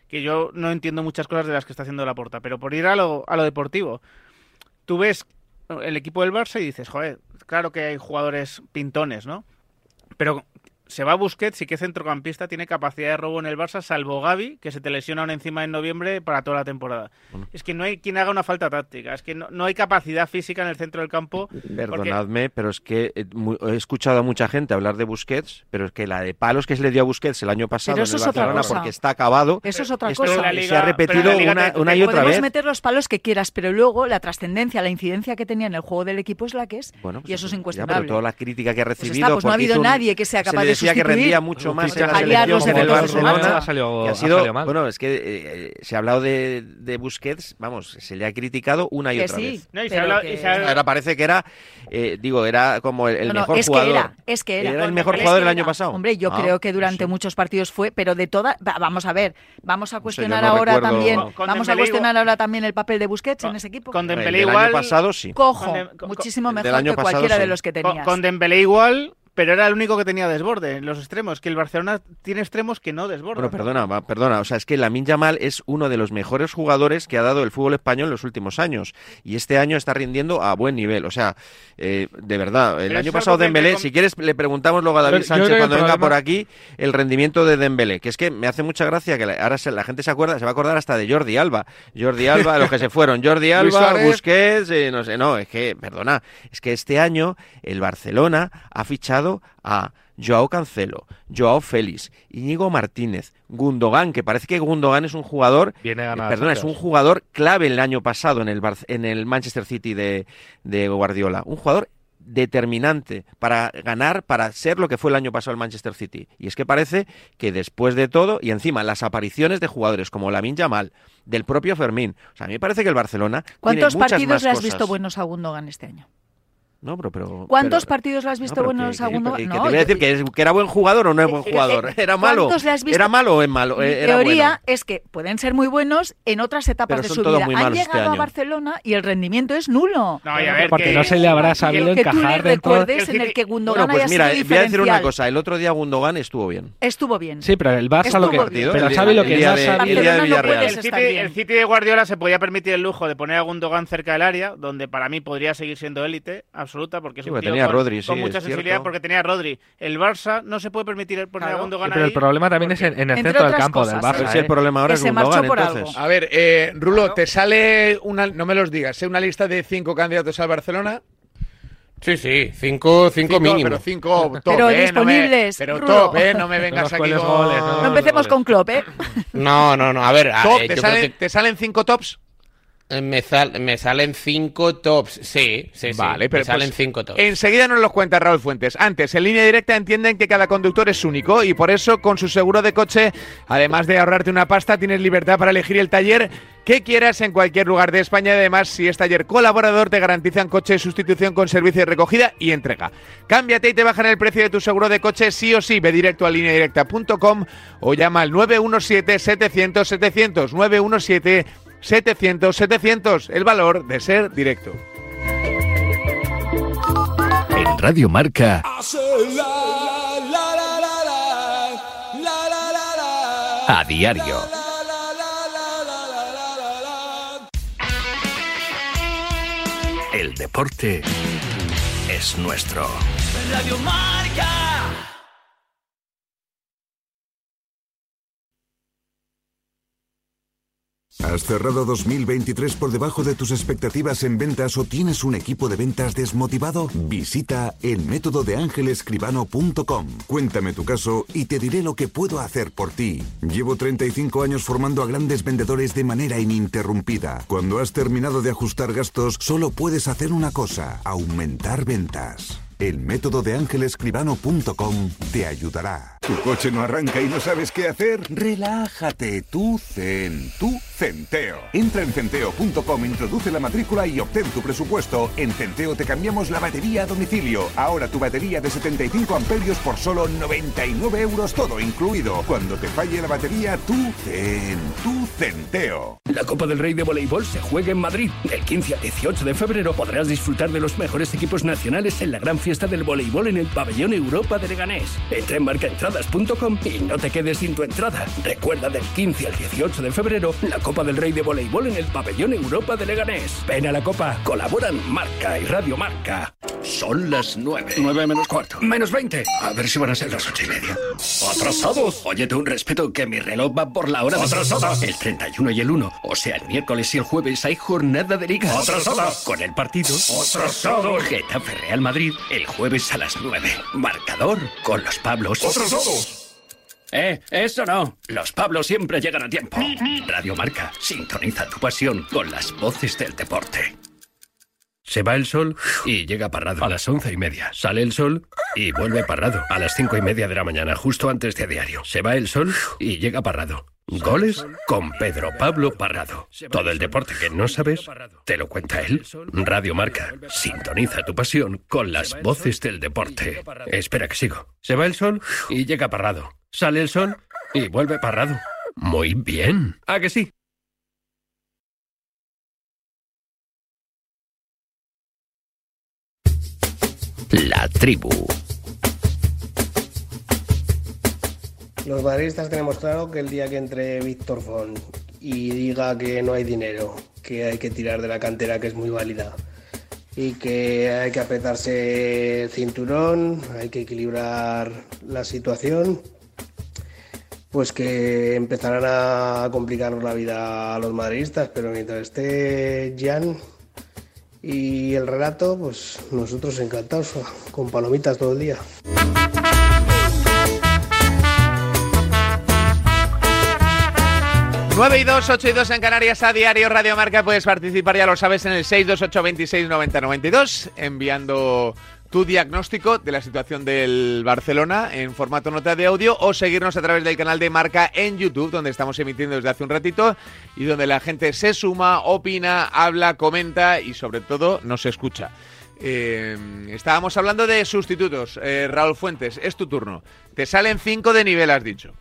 que yo no entiendo muchas cosas de las que está haciendo la porta, pero por ir a lo, a lo deportivo, tú ves el equipo del Barça y dices, joder, claro que hay jugadores pintones, ¿no? Pero se va Busquets y qué centrocampista tiene capacidad de robo en el Barça, salvo Gaby, que se te lesiona una encima en noviembre para toda la temporada. Es que no hay quien haga una falta táctica, es que no, no hay capacidad física en el centro del campo. Perdonadme, pero es que eh, mu- he escuchado a mucha gente hablar de Busquets, pero es que la de palos que se le dio a Busquets el año pasado Pero en eso el es otra Barcelona cosa. porque está acabado, Eso es otra esto cosa. la se Liga- ha repetido la Liga una, te- una y otra Podemos vez. meter los palos que quieras, pero luego la trascendencia, la incidencia que tenía en el juego del equipo es la que es. Bueno, pues y eso es ya, incuestionable. pero toda la crítica que ha Pues está, recibido. pues no ha porque habido un- nadie que sea capaz de decía que rendía mucho más en la selección que en el. Barcelona. Ha salido- que ha ha sido, salido mal. bueno, es que eh, se ha hablado de, de Busquets, vamos, se le ha criticado una y Que otra sí, vez. No, y se pero habla- que- y se habla- Ahora parece que era, eh, digo, era como el, el No, no, mejor es que jugador. era, es que era. el mejor jugador que el año era. pasado. Hombre, yo Ah, creo que durante sé. muchos partidos fue, pero de todas, va- vamos a ver, vamos a cuestionar no ahora recuerdo- también, vamos a cuestionar ahora también el papel de Busquets en ese equipo. Con El Dembélé del igual... año pasado sí. Cojo, muchísimo el del mejor que cualquiera de sí. los que tenías. con Dembélé igual, pero era el único que tenía desborde en los extremos, que el Barcelona tiene extremos que no desbordan. Bueno, perdona, va, perdona. O sea, es que Lamin Yamal es uno de los mejores jugadores que ha dado el fútbol español en los últimos años. Y este año está rindiendo a buen nivel. O sea, eh, de verdad, el Pero año pasado Dembélé, si quieres le preguntamos luego a David yo Sánchez cuando venga problema- por aquí el rendimiento de Dembélé, que es que me hace mucha gracia que la- ahora se- la gente se acuerda, se va a acordar hasta de Jordi Alba. Jordi Alba, los que se fueron, Jordi Alba. Busquets, eh, no sé, no, es que, perdona, es que este año el Barcelona ha fichado a Joao Cancelo, Joao Félix, Íñigo Martínez, Gundogan, que parece que Gundogan es un jugador, Viene a ganar eh, perdona, es un jugador clave el año pasado en el, Bar- en el Manchester City de, de Guardiola, un jugador determinante para ganar, para ser lo que fue el año pasado el Manchester City. Y es que parece que después de todo, y encima las apariciones de jugadores como Lamin Yamal, del propio Fermín, o sea, a mí me parece que el Barcelona ¿Cuántos tiene muchas partidos más le has cosas. visto buenos a Gundogan este año? No, pero, pero- ¿Cuántos pero- partidos le has visto no, buenos que- a que- Gundogan? que- que No, te voy a decir que, es- que era buen jugador o no es buen jugador. Era malo. ¿cuántos le has visto? ¿Era malo o es malo? Mi Eh, Era teoría bueno. es que pueden ser muy buenos en otras etapas Pero de su vida. Han este llegado a. Barcelona y el rendimiento es nulo. No, y a ver, Porque que- no se le habrá Y el sabido que tú le encajar dentro. recuerdes El en el que Gundogan Bueno, pues haya mira, sido voy a decir una cosa. El otro día Gundogan estuvo bien. Estuvo bien. Sí, pero el Barça lo que. Pero Xavi lo que sabido- el City de Guardiola se podía permitir el lujo de poner a Gundogan cerca del área, donde para mí podría seguir siendo élite absoluta, porque es Sí, un porque tío tenía con, Rodri, con sí, mucha es sensibilidad, cierto. porque tenía a Rodri. El Barça no se puede permitir poner Claro. a Gundogan Pero el problema también es en, en el Entre centro del campo del cosas, Barça. Pero si el ¿eh? problema ahora Que es Gundogan, entonces. algo. A ver, eh, Rulo, ¿te sale una, no me los digas, ¿eh? una lista de cinco candidatos al Barcelona? Sí, sí, cinco, cinco, mínimo. Pero cinco top, Pero ¿eh? No me- disponibles, pero Rulo. top, ¿eh? No me vengas aquí con... goles, no No empecemos con Klopp, ¿eh? No, no, no. A ver, a- Top, eh, ¿te, salen, que ¿Te salen cinco tops? Eh, me, sal- me salen cinco tops. Sí, sí, sí. Vale, pero me salen pues, cinco tops. Enseguida nos los cuenta Raúl Fuentes. Antes, en línea directa entienden que cada conductor es único y por eso con su seguro de coche, además de ahorrarte una pasta, tienes libertad para elegir el taller que quieras en cualquier lugar de España. Además, si es taller colaborador, te garantizan coche de sustitución con servicio de recogida y entrega. Cámbiate y te bajan el precio de tu seguro de coche sí o sí. Ve directo a lineadirecta.com o llama al 917-700-700. 917-700-700. El valor de ser directo. En Radio Marca. A diario. El deporte es nuestro. Radio Marca. ¿Has cerrado 2023 por debajo de tus expectativas en ventas o tienes un equipo de ventas desmotivado? Visita elmétododeangelescribano.com. Cuéntame tu caso y te diré lo que puedo hacer por ti. Llevo 35 años formando a grandes vendedores de manera ininterrumpida. Cuando has terminado de ajustar gastos, solo puedes hacer una cosa, aumentar ventas. El método de ángelescribano.com te ayudará. ¿Tu coche no arranca y no sabes qué hacer? Relájate, tú Zen, tú Centeo. Entra en centeo.com, introduce la matrícula y obtén tu presupuesto. En Centeo te cambiamos la batería a domicilio. Ahora tu batería de 75 amperios por solo 99 euros todo incluido. Cuando te falle la batería, tú Zen, tú Centeo. La Copa del Rey de Voleibol se juega en Madrid. Del 15 al 18 de febrero podrás disfrutar de los mejores equipos nacionales en la gran fiesta del voleibol en el pabellón Europa de Leganés. Entra en marcaentradas.com y no te quedes sin tu entrada. Recuerda del 15 al 18 de febrero la Copa del Rey de Voleibol en el pabellón Europa de Leganés. Ven a la Copa, colaboran Marca y Radio Marca. Son las 9. 9 menos cuarto. Menos 20. A ver si van a ser las 8 y media. ¡Atrasados! Óyete un respeto que mi reloj va por la hora de ¡Atrasados! El 31 y el 1. O sea, el miércoles y el jueves hay jornada de liga. ¡Atrasados! Con el partido. ¡Atrasados! Getafe Real Madrid el jueves a las 9. Marcador con los Pablos. ¡Atrasados! Eh, eso no. Los Pablos siempre llegan a tiempo. Radio Marca, sintoniza tu pasión con las voces del deporte. Se va el sol y llega parrado a las once y media. Sale el sol y vuelve parrado a las cinco y media de la mañana, justo antes de diario. Se va el sol y llega parrado. Goles con Pedro Pablo Parrado. Todo el deporte que no sabes, te lo cuenta él. Radio Marca, sintoniza tu pasión con las voces del deporte. Espera que sigo. Se va el sol y llega parrado. Sale el sol y vuelve parrado. Muy bien. ¿A que sí? La tribu. Los madridistas tenemos claro que el día que entre Víctor Font y diga que no hay dinero, que hay que tirar de la cantera que es muy válida y que hay que apretarse el cinturón, hay que equilibrar la situación, pues que empezarán a complicarnos la vida a los madridistas, pero mientras esté Jan y el relato, pues nosotros encantados, con palomitas todo el día. Nueve y 2, 8 y 2 en Canarias a diario Radio Marca. Puedes participar, ya lo sabes, en el 628 26 90 92, enviando tu diagnóstico de la situación del Barcelona en formato nota de audio o seguirnos a través del canal de Marca en YouTube, donde estamos emitiendo desde hace un ratito y donde la gente se suma, opina, habla, comenta y sobre todo nos escucha. Eh, estábamos hablando de sustitutos. Eh, Raúl Fuentes, es tu turno. Te salen 5 de nivel, has dicho.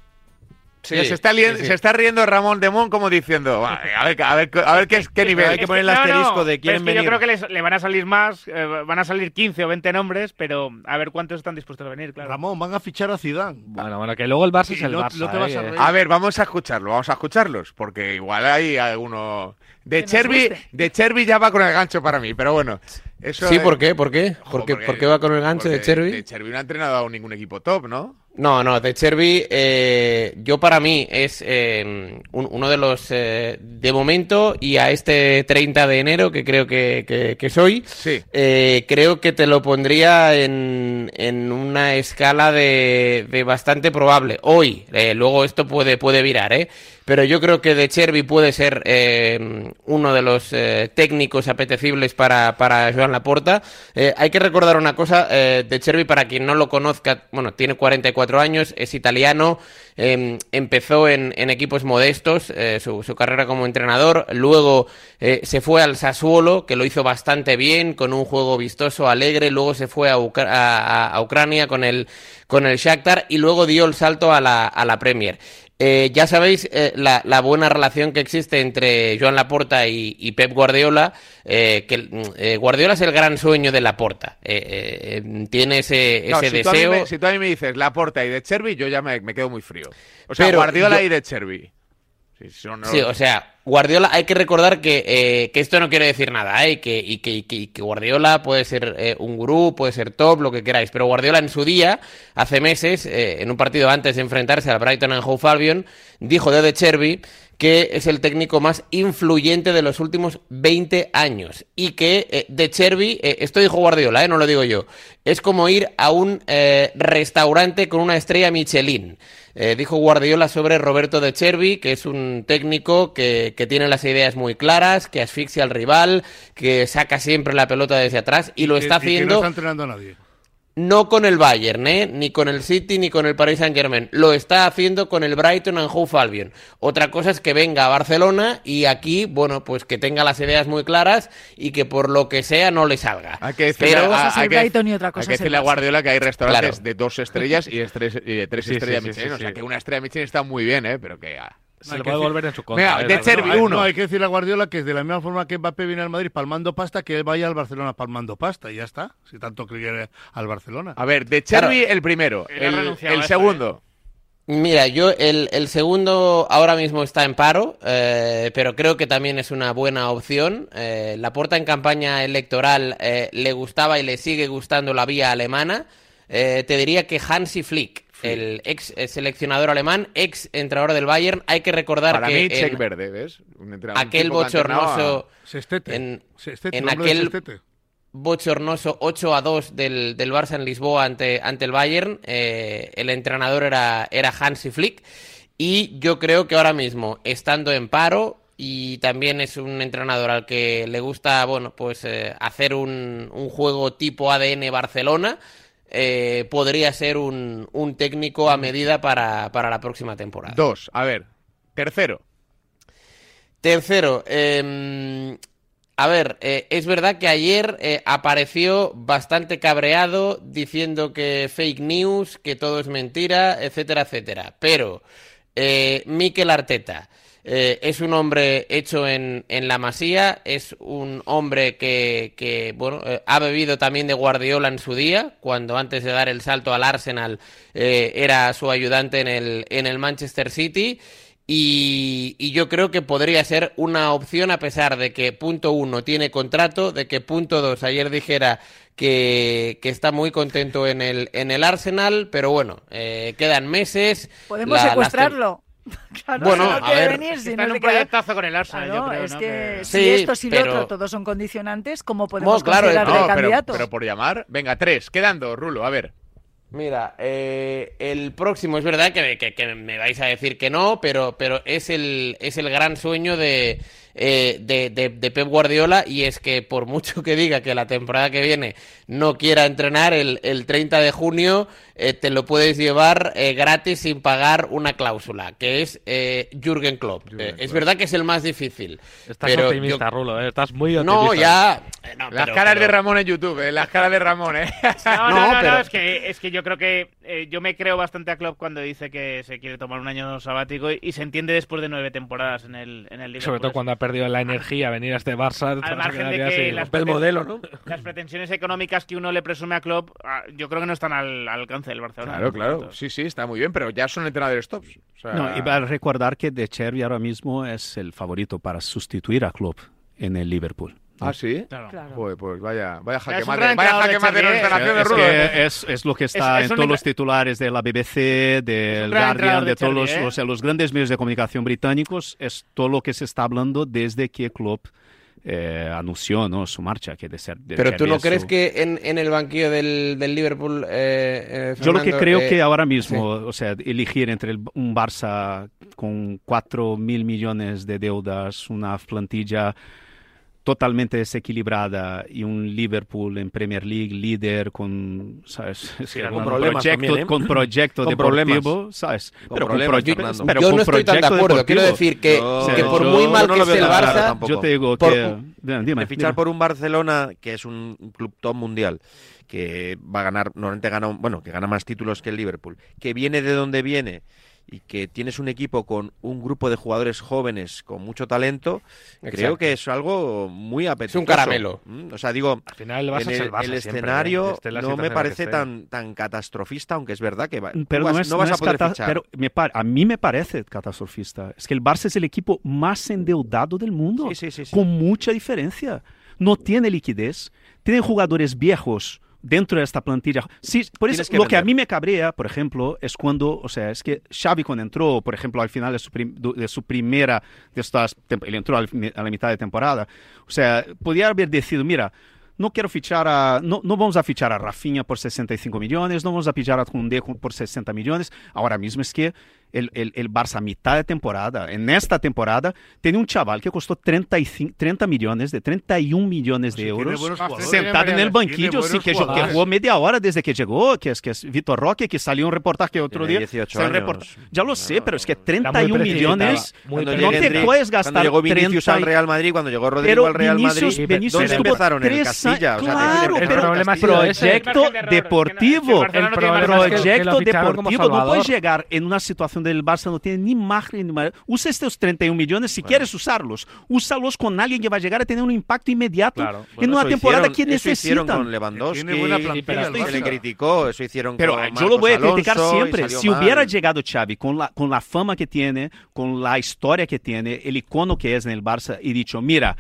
Sí, se, está lien- sí, sí. se está riendo Ramón Demón como diciendo, "Va, a ver, a ver, a ver qué, es- qué nivel. Es que- no, no, pero es que Yo creo que les- le van a salir más, eh, van a salir 15 o 20 nombres, pero a ver cuántos están dispuestos a venir, claro. Ramón, van a fichar a Zidane. Bueno, bueno, que luego el Barça es el no- Barça. no te vas a ¿eh? A ver, vamos a escucharlo, vamos a escucharlos, porque igual hay alguno... De Cherby, de Cherby ya va con el gancho para mí, pero bueno. Eso Sí, es- ¿por qué? ¿Por qué? Ojo, ¿Por qué, porque- por qué va con el gancho de Cherby? De Cherby no ha entrenado a ningún equipo top, ¿no? No, no, de Cherby, eh, yo para mí es eh, un- uno de los, eh, de momento, y a este 30 de enero, que creo que, que- que soy, Sí. eh, creo que te lo pondría en, en una escala de, de bastante probable. Hoy, eh, luego esto puede, puede virar, ¿eh? Pero yo creo que De Cherby puede ser eh, uno de los eh, técnicos apetecibles para, para Joan Laporta. Eh, hay que recordar una cosa, eh, De Cherby, para quien no lo conozca, bueno, tiene 44 años, es italiano, eh, empezó en, equipos modestos su, su carrera como entrenador, luego se fue al Sassuolo, que lo hizo bastante bien, con un juego vistoso, alegre, luego se fue a, Ucra- a- a- a Ucrania con el, con el Shakhtar y luego dio el salto a la, a la Premier. Eh, ya sabéis eh, la, la buena relación que existe entre Joan Laporta y, y Pep Guardiola, eh, que mm, eh, Guardiola es el gran sueño de Laporta. Eh, eh, tiene ese, No, ese si, tú deseo. me, si tú a mí me dices Laporta y de Cherby, yo ya me, me quedo muy frío. O sea, Pero Guardiola yo- y de Cherby. Sí, o sea, Guardiola, hay que recordar que, eh, que esto no quiere decir nada, ¿eh? y, que, y, que, y que- Guardiola puede ser eh, un gurú, puede ser top, lo que queráis, pero Guardiola en su día, hace meses, eh, en un partido antes de enfrentarse al Brighton and Hove Albion, dijo de De Cherby que es el técnico más influyente de los últimos 20 años y que eh, De Cherby, esto dijo Guardiola, no lo digo yo, es como ir a un restaurante con una estrella Michelin. Eh, dijo Guardiola sobre Roberto De Cherby, que es un técnico que, que tiene las ideas muy claras, que asfixia al rival, que saca siempre la pelota desde atrás y lo Que- está y que no haciendo. está entrenando a nadie. No con el Bayern, ¿eh? ni con el City, ni con el Paris Saint Germain. Lo está haciendo con el Brighton and Hove Albion. Otra cosa es que venga a Barcelona y aquí, bueno, pues que tenga las ideas muy claras y que por lo que sea no le salga. Hay que decirle, Pero- a, hay que- Brighton y otra hay cosa que es el decirle a. Guardiola que hay restaurantes Claro. de dos estrellas y de tres, y de tres Sí, estrellas sí, Michelin. sí, o sea, sí. que una estrella Michelin está muy bien, ¿eh? Pero que... ah. Se le puede decir- volver en su contra. ¿eh? de hay- uno. no, hay que decirle a Guardiola que de la misma forma que Mbappé viene al Madrid palmando pasta, que él vaya al Barcelona palmando pasta y ya está. Si tanto quiere al Barcelona. A ver, de Chervi el primero, el, segundo. Mira, yo el, el segundo ahora mismo está en paro, eh, pero creo que también es una buena opción. Eh, la Porta en campaña electoral eh, le gustaba y le sigue gustando la vía alemana. Eh, te diría que Hansi Flick, el ex seleccionador alemán, ex entrenador del Bayern, hay que recordar Para que mí, en check verde, ¿ves? Un entrenador- un aquel a- bochornoso Sestete. en, Sestete, en aquel Sestete. bochornoso 8 a 2 del, del Barça en Lisboa ante, ante el Bayern. eh, el entrenador era, era Hansi Flick. Y yo creo que ahora mismo, estando en paro, y también es un entrenador al que le gusta, bueno, pues eh, hacer un, un juego tipo ADN Barcelona, eh, podría ser un, un técnico a medida para, para la próxima temporada. Dos, a ver. Tercero. Tercero, eh, a ver, eh, es verdad que ayer eh, apareció bastante cabreado diciendo que fake news, que todo es mentira, etcétera, etcétera. Pero eh, Mikel Arteta eh, es un hombre hecho en, en la masía, es un hombre que, que, bueno, eh, ha bebido también de Guardiola en su día, cuando antes de dar el salto al Arsenal eh, era su ayudante en el, en el Manchester City. Y, y yo creo que podría ser una opción a pesar de que punto uno tiene contrato, de que punto dos ayer dijera que, que está muy contento en el, en el Arsenal, pero bueno, eh, quedan meses. Podemos La- secuestrarlo. Claro, Bueno, si no a quiere ver. venir, si no un proyectazo con el Arsenal, Claro, yo creo, es ¿no? que si Sí, esto, si pero- lo otro, todos son condicionantes, ¿cómo podemos claro, considerarle No, pero, candidato? pero por llamar. Venga, tres. Quedan dos, Rulo. A ver. Mira, eh, el próximo es verdad que, que- que me vais a decir que no, pero, pero es, el, es el gran sueño de, eh, de, de- de Pep Guardiola y es que por mucho que diga que la temporada que viene no quiera entrenar, el, el 30 de junio eh, te lo puedes llevar eh, gratis sin pagar una cláusula, que es eh, Jürgen Klopp. Eh, es verdad que es el más difícil. Estás pero optimista, yo- Rulo, ¿eh? estás muy optimista. No, ya... eh, no, Las pero- caras de Ramón en YouTube, ¿eh? Las caras de Ramón, ¿eh? No, no, No, no, pero- no, es que, es que yo creo que eh, yo me creo bastante a Klopp cuando dice que se quiere tomar un año sabático y, y se entiende después de nueve temporadas en el, en el Liverpool. Sobre todo cuando ha perdido la energía venir a este Barça. Al margen de que así, las rompe el modelo, ¿no? Las pretensiones económicas que uno le presume a Klopp, ah, yo creo que no están al, al alcance del Barcelona. Claro, claro. Sí, sí, está muy bien, pero ya son entrenadores tops. O sea, No, y para recordar que De Chervi ahora mismo es el favorito para sustituir a Klopp en el Liverpool. ¿Ah, sí? Claro. Joder, pues vaya, vaya jaque mate, vaya jaque de mate de nuestra ¿eh? nación de Es, Rulo. ¿eh? que es, es lo que está Es- es en todos entra- los titulares de la BBC, del Guardian, de de todos los, ¿eh? o sea, los grandes medios de comunicación británicos. Es todo lo que se está hablando desde que Klopp eh, anunció ¿no? su marcha. Que de ser, de Pero tú no es crees que en, en el banquillo del, del Liverpool... eh, eh, Yo lo que creo eh, que ahora mismo, o sea, elegir entre el- un Barça con 4 mil millones de deudas, una plantilla totalmente desequilibrada y un Liverpool en Premier League líder con, ¿sabes? Con problemas proyecto, también, ¿eh? con proyecto Con deportivo, problemas. ¿sabes? Con pero problemas, con, pero yo con no estoy tan de acuerdo. Quiero deportivo. decir que, No, que por yo muy mal no que esté el claro Barça... tampoco. Yo te digo Por- que... Dime, dime, de fichar dime. por un Barcelona que es un un club top mundial que va a ganar normalmente gana un- bueno que gana más títulos que el Liverpool que viene de donde viene y que tienes un equipo con un grupo de jugadores jóvenes con mucho talento creo que es algo muy apetitoso caramelo. Mm, o sea digo Al final en es el, el siempre, escenario ¿eh? En la no me parece tan tan catastrofista aunque es verdad que va- Pero no no, vas, es, no vas no a es poder fichar pero me par- a mí me parece catastrofista. Es que el Barça es el equipo más endeudado del mundo, Sí, sí, sí, sí. con mucha diferencia. No tiene liquidez, tiene jugadores viejos dentro de esta plantilla. Sí, por eso que lo que a vender. mí me cabrea, por ejemplo, es cuando, o sea, es que Xavi cuando entró, por ejemplo, al final de su, prim- de su primera, de estas, él entró a la mitad de temporada, o sea, podía haber decidido, mira, no quiero fichar a, no, no vamos a fichar a Rafinha por 65 millones, no vamos a fichar a Koundé por 60 millones. Ahora mismo es que el, el, el Barça a mitad de temporada, en esta temporada, tiene un chaval que costó 35, 30 millones, de 31 millones de euros, jugadores. sentado en el banquillo, sí, que, jo- que jugó media hora desde que llegó, que es, que es Vitor Roque, que salió un reportaje otro Tiene día. 18 salió un años. reportaje- Ya lo sé, pero es que Está 31 muy precipitado, millones, no Cuando te puedes gastar Cuando llegó Vinicius 30 al Real Madrid, cuando llegó Rodrigo pero al Real Vinicius, Madrid, Vinicius ¿dónde empezaron? En el Castilla. O sea, claro, empezaron el pero que proyecto deportivo, el El proyecto deportivo. No puedes llegar en una situación del Barça, no tiene ni margen. Ni mar- Usa estos 31 millones si quieres usarlos. Úsalos con alguien que va a llegar a tener un impacto inmediato Claro. en Bueno, una eso temporada hicieron- que eso hicieron necesitan. con Lewandowski, Tiene buena plantilla el que se le criticó, eso hicieron Pero con yo Marcos lo voy a criticar Alonso y siempre. Si mal. hubiera llegado Xavi con la, con la fama que tiene, con la historia que tiene, el icono que es en el Barça, y dicho, mira,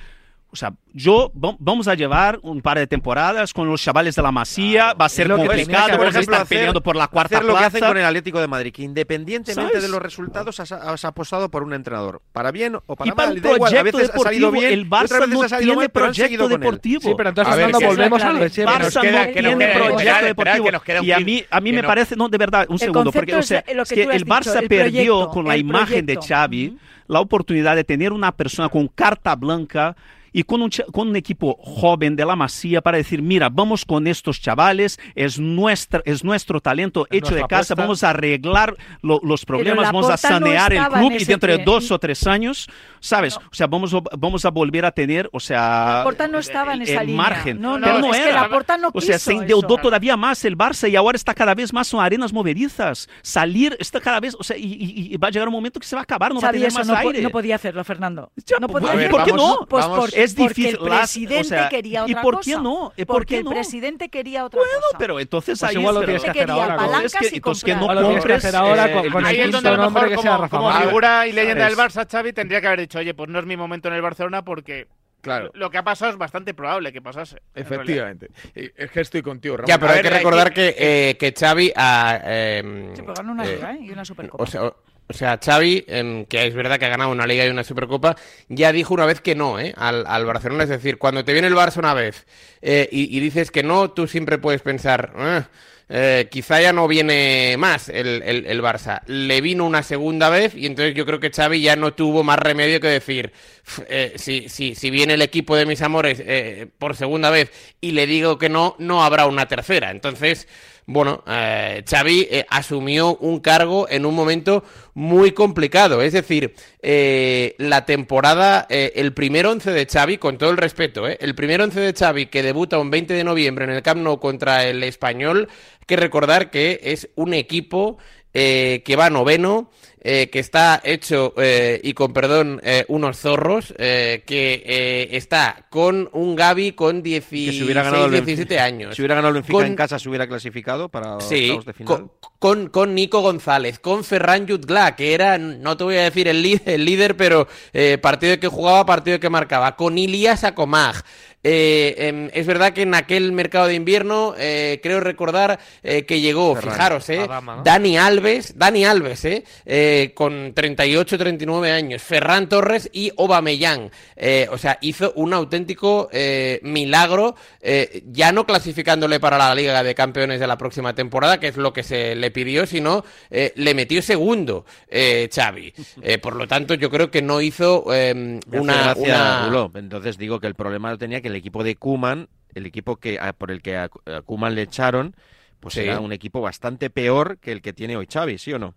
o sea, yo va- vamos a llevar un par de temporadas con los chavales de la Masía, va a ser lo que tenía que complicado, haber vamos a ejemplo, estar peleando por la cuarta hacer lo que hacen con el Atlético de Madrid, que independientemente ¿Sabes? de los resultados has, has apostado por un entrenador, para bien o para y para mal, un igual, a proyecto veces ha salido deportivo, bien, el Barça veces no ha salido tiene mal, proyecto deportivo. Sí, pero entonces A ver, Fernando, volvemos a lo de clave. siempre. Barça nos queda- no que tiene queda- proyecto deportivo. que nos queda un y a mí, a mí me no- parece, no, de verdad, un El segundo, porque o sea, que el Barça perdió proyecto, con la imagen de proyecto. Xavi la oportunidad de tener una persona con carta blanca y con un, con un equipo joven de la Masía para decir, mira, vamos con estos chavales, es, nuestra, es nuestro talento Es hecho de casa, apuesta. vamos a arreglar lo- los problemas, vamos a Laporta no sanear el club y dentro de dos o tres años, ¿sabes? O sea, vamos, a- vamos a volver a tener, o sea, Laporta no estaba en el- esa el línea. margen. No, no, pero no es que era. Laporta no o sea, se endeudó eso. todavía más el Barça y ahora está cada vez más son arenas movedizas. Salir está cada vez, o sea, y, y- y va a llegar un momento que se va a acabar, no va a tener eso más no, po- aire. no podía hacerlo, Fernando. Ya, no pues, podía ver, hacerlo. ¿por qué no? Pues vamos- Es porque difícil, el las- presidente o sea, quería ¿y otra por qué cosa. no? ¿Y por Porque qué el no? presidente quería otra Bueno, cosa. pero entonces Pues ahí igual lo es- tienes que hacer ahora. con- palancas es que, y entonces que no compres hacer ahora eh, con- el con el Ahí es quinto donde a lo nombre mejor que como, como figura y leyenda del Barça, Xavi tendría que haber dicho, oye, pues no es mi momento en el Barcelona porque Claro. lo que ha pasado es bastante probable que pasase. Efectivamente. Y Es que estoy contigo, Ramón. Ya, pero A hay ver, que recordar que, eh, que Xavi eh, Sí, pero ganó una eh, liga ¿eh? y una supercopa. O sea, o- sea, Xavi, em, que es verdad que ha ganado una Liga y una Supercopa, ya dijo una vez que no ¿eh? al, al Barcelona. Es decir, cuando te viene el Barça una vez eh, y, dices que no, tú siempre puedes pensar, "Ah, eh, quizá ya no viene más el, el- el Barça. Le vino una segunda vez y entonces yo creo que Xavi ya no tuvo más remedio que decir, "F- eh, si, si, si viene el equipo de mis amores eh, por segunda vez y le digo que no, no habrá una tercera. Entonces... Bueno, eh, Xavi eh, asumió un cargo en un momento muy complicado. Es decir, eh, la temporada, eh, el primer once de Xavi, con todo el respeto, eh, el primer once de Xavi que debuta un 20 de noviembre en el Camp Nou contra el Español, hay que recordar que es un equipo eh, que va noveno, eh, que está hecho, eh, y con perdón, eh, unos zorros, eh, que eh, está con un Gaby con 16, Que si hubiera ganado el Benfica- 17 años. Si hubiera ganado el Benfica Con- en casa, se hubiera clasificado para los Sí, de final. con, con, con Nico González, con Ferran Jutgla, que era, no te voy a decir el líder, el líder pero eh, partido que jugaba, partido que marcaba, con Ilias Akomag. Eh, em, es verdad que en aquel mercado de invierno eh, creo recordar eh, que llegó, Ferran. fijaros, eh, Adama, ¿no? Dani Alves, Dani Alves, eh, eh, con 38, 39 años, Ferran Torres y Obameyang. Eh, o sea, hizo un auténtico eh, milagro, eh, ya no clasificándole para la Liga de Campeones de la próxima temporada, que es lo que se le pidió, sino eh, le metió segundo eh, Xavi. Eh, por lo tanto, yo creo que no hizo eh, hace una... una-. Entonces digo que el problema lo tenía que el equipo de Kuman, el equipo que a- por el que a, a Koeman le echaron, pues Sí. era un equipo bastante peor que el que tiene hoy Xavi, ¿sí o no?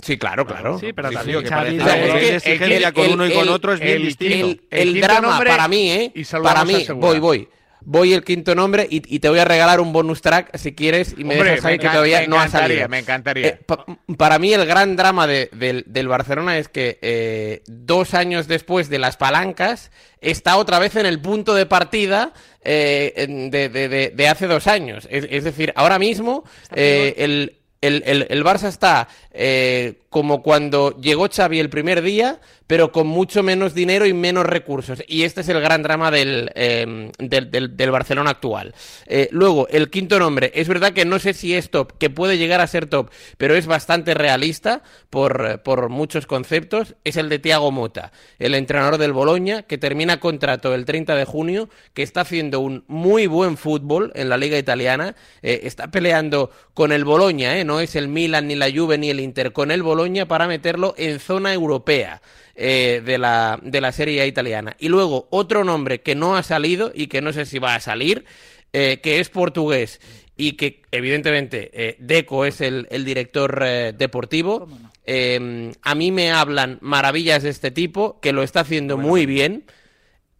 Sí, claro, claro. Sí, pero Sí, también sí, que Xavi parece de- O sea, que es el que- de exigencia el- con uno y con el- otro es bien el- distinto. El, El el quinto drama nombre para mí, ¿eh? y Para mí, voy, voy. Voy el quinto nombre y, y te voy a regalar un bonus track si quieres y me Hombre, dejas ahí me que todavía no ha encantaría, salido. me encantaría. Eh, pa- para mí el gran drama de- del, del Barcelona es que eh, dos años después de las palancas está otra vez en el punto de partida eh, en- de, de- de- de hace dos años. Es, es decir, ahora mismo eh, el, el, el- el Barça está eh, como cuando llegó Xavi el primer día, pero con mucho menos dinero y menos recursos. Y este es el gran drama del, eh, del, del- Barcelona actual. Eh, luego, el quinto nombre. Es verdad que no sé si es top, que puede llegar a ser top, pero es bastante realista por, eh, por muchos conceptos. Es el de Thiago Mota, el entrenador del Boloña, que termina contrato el 30 de junio, que está haciendo un muy buen fútbol en la liga italiana. Eh, está peleando con el Boloña, no es el Milan, ni la Juve, ni el Inter, con el Boloña Boloña para meterlo en zona europea eh, de, la, de la Serie A italiana. Y luego otro nombre que no ha salido y que no sé si va a salir, eh, que es portugués y que evidentemente eh, Deco es el, el director eh, deportivo. Eh, a mí me hablan maravillas de este tipo, que lo está haciendo muy bien.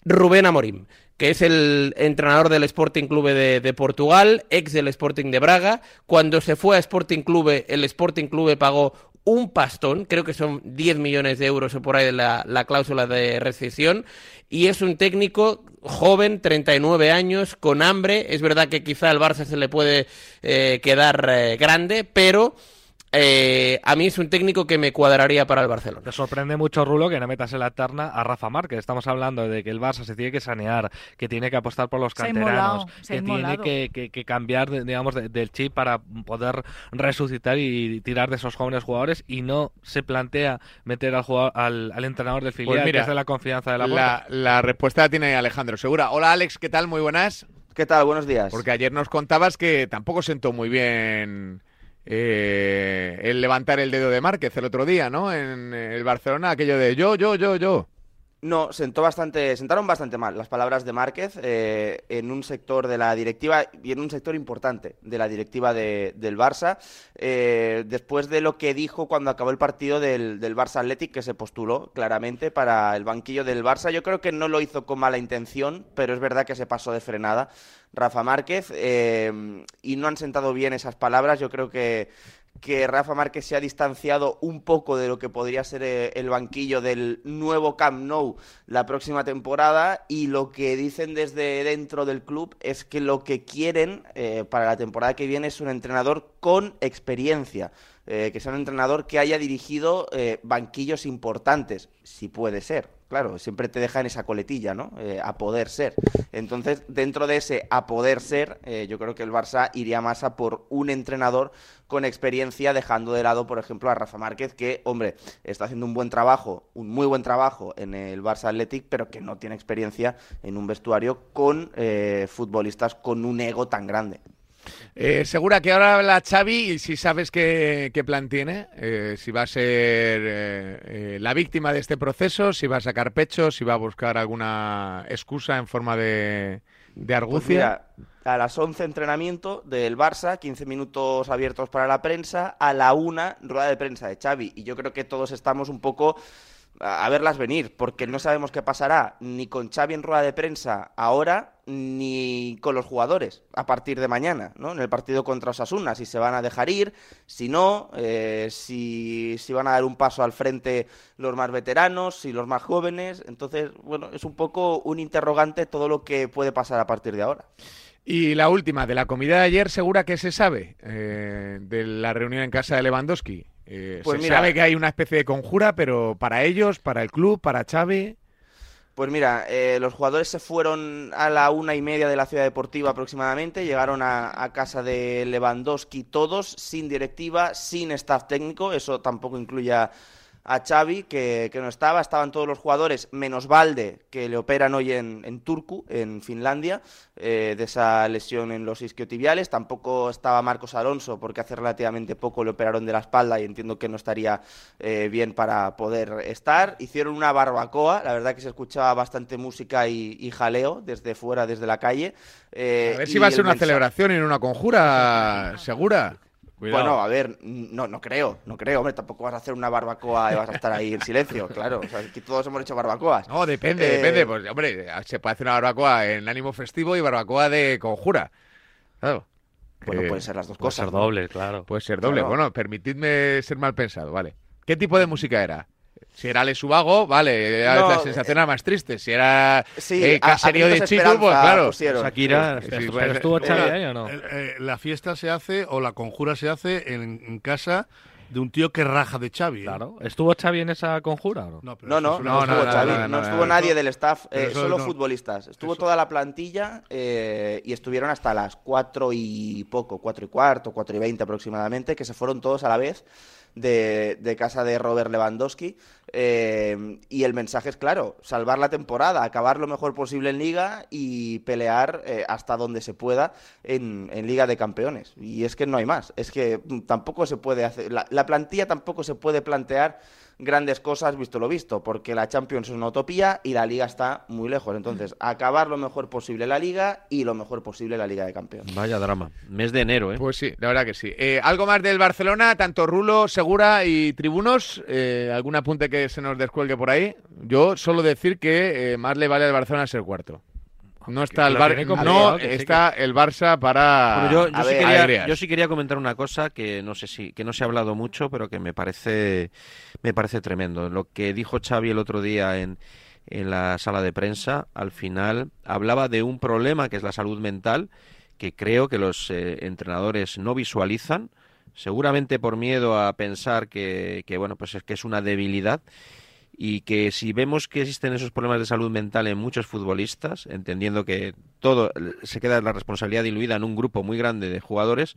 Rubén Amorim, que es el entrenador del Sporting Clube de, de Portugal, ex del Sporting de Braga. Cuando se fue a Sporting Clube, el Sporting Clube pagó un pastón, creo que son 10 millones de euros o por ahí la, la cláusula de rescisión, y es un técnico joven, 39 años, con hambre. Es verdad que quizá al Barça se le puede eh, quedar eh, grande, pero eh, a mí es un técnico que me cuadraría para el Barcelona. Te sorprende mucho, Rulo, que no metas en la terna a Rafa Márquez. Estamos hablando de que el Barça se tiene que sanear, que tiene que apostar por los canteranos, que tiene que, que- que cambiar, de- digamos, de- del chip para poder resucitar y tirar de esos jóvenes jugadores y no se plantea meter al, jugador, al, al entrenador del filial, Pues mira, que es de la confianza de la La, la respuesta la tiene Alejandro Segura. Hola Alex, ¿qué tal? Muy buenas. ¿Qué tal? Buenos días. Porque ayer nos contabas que tampoco sentó muy bien eh, el levantar el dedo de Márquez el otro día, ¿no? En el Barcelona, aquello de yo, yo, yo, yo. No, sentó bastante, sentaron bastante mal las palabras de Márquez eh, en un sector de la directiva y en un sector importante de la directiva de- del Barça. eh, después de lo que dijo cuando acabó el partido del, del Barça Athletic, que se postuló claramente para el banquillo del Barça. Yo creo que no lo hizo con mala intención, pero es verdad que se pasó de frenada Rafa Márquez eh, y no han sentado bien esas palabras. Yo creo que que Rafa Márquez se ha distanciado un poco de lo que podría ser eh, el banquillo del nuevo Camp Nou la próxima temporada y lo que dicen desde dentro del club es que lo que quieren eh, para la temporada que viene es un entrenador con experiencia, eh, que sea un entrenador que haya dirigido eh, banquillos importantes, si puede ser. Claro, siempre te dejan esa coletilla, ¿no? Eh, a poder ser. Entonces, dentro de ese a poder ser, eh, yo creo que el Barça iría más a por un entrenador con experiencia, dejando de lado, por ejemplo, a Rafa Márquez, que, hombre, está haciendo un buen trabajo, un muy buen trabajo en el Barça Athletic, pero que no tiene experiencia en un vestuario con eh, futbolistas con un ego tan grande. Eh, segura que ahora habla Xavi y si sabes qué, qué plan tiene, eh, si va a ser eh, eh, la víctima de este proceso, si va a sacar pecho, si va a buscar alguna excusa en forma de, de Pues argucia. mira, a las 11 entrenamiento del Barça, 15 minutos abiertos para la prensa, a la una rueda de prensa de Xavi. Y yo creo que todos estamos un poco a verlas venir, porque no sabemos qué pasará ni con Xavi en rueda de prensa ahora, ni con los jugadores a partir de mañana, ¿no? En el partido contra Osasuna, si se van a dejar ir, si no, eh, si, si van a dar un paso al frente los más veteranos, si los más jóvenes. Entonces, bueno, es un poco un interrogante todo lo que puede pasar a partir de ahora. Y la última, de la comida de ayer, segura que se sabe eh, de la reunión en casa de Lewandowski. Eh, Pues se mira- sabe que hay una especie de conjura, pero para ellos, para el club, para Xavi. Pues mira, eh, los jugadores se fueron a la una y media de la ciudad deportiva aproximadamente, llegaron a, a casa de Lewandowski todos, sin directiva, sin staff técnico, eso tampoco incluye a, a Xavi, que, que no estaba, estaban todos los jugadores, menos Valde, que le operan hoy en, en Turku, en Finlandia, eh, de esa lesión en los isquiotibiales, tampoco estaba Marcos Alonso, porque hace relativamente poco le operaron de la espalda y entiendo que no estaría eh, bien para poder estar. Hicieron una barbacoa, la verdad que se escuchaba bastante música y, y jaleo desde fuera, desde la calle. eh, A ver si va a ser una mensaje- celebración y no una conjura, segura. Cuidado. Bueno, a ver, no, no creo, no creo, hombre, tampoco vas a hacer una barbacoa y vas a estar ahí en silencio, claro, o sea, aquí todos hemos hecho barbacoas. No, depende, Eh, depende. Pues, hombre, se puede hacer una barbacoa en ánimo festivo y barbacoa de conjura. Claro. Bueno, Eh, pueden ser las dos Puede cosas. ser ¿no? doble, claro. Puede ser doble. Claro. Bueno, permitidme ser mal pensado, vale. ¿Qué tipo de música era? Si era Ale Subago, vale, era No, la sensación era más triste. Si era Sí, eh, caserío de Esperanza pues claro. pusieron. Shakira, Sí, pero pues, pero estuvo eh, Xavi ahí o no? Eh, la fiesta se hace o la conjura se hace en, en casa de un tío que raja de Xavi. ¿eh? Claro. ¿Estuvo Xavi en esa conjura o no? No, pero No, no, no, estuvo Xavi, no, estuvo nadie del staff, eh, solo no. futbolistas. Estuvo Eso- toda la plantilla eh, y estuvieron hasta las cuatro y poco, cuatro y cuarto, cuatro y veinte aproximadamente, que se fueron todos a la vez de, casa de Robert Lewandowski. Eh, y el mensaje es claro, salvar la temporada, acabar lo mejor posible en liga y pelear eh, hasta donde se pueda en, en Liga de Campeones. Y es que no hay más, es que mm, tampoco se puede hacer, la plantilla tampoco se puede plantear grandes cosas visto lo visto, porque la Champions es una utopía y la Liga está muy lejos. Entonces, acabar lo mejor posible la Liga y lo mejor posible la Liga de Campeones. Vaya drama. Mes de enero, ¿eh? Pues sí, la verdad que sí. Eh, ¿Algo más del Barcelona? Tanto Rulo, Segura y Tribunos. Eh, ¿Algún apunte que se nos descuelgue por ahí? Yo solo decir que eh, más le vale al Barcelona ser cuarto. No está el lo Bar- tiene complicado, no está el Barça para Bueno, yo, yo sí ver, quería, yo sí quería comentar una cosa que no sé si que no se ha hablado mucho, pero que me parece me parece tremendo. Lo que dijo Xavi el otro día en, en la sala de prensa, al final hablaba de un problema que es la salud mental, que creo que los eh, entrenadores no visualizan, seguramente por miedo a pensar que, que bueno pues es que es una debilidad y que si vemos que existen esos problemas de salud mental en muchos futbolistas, entendiendo que todo se queda la responsabilidad diluida en un grupo muy grande de jugadores,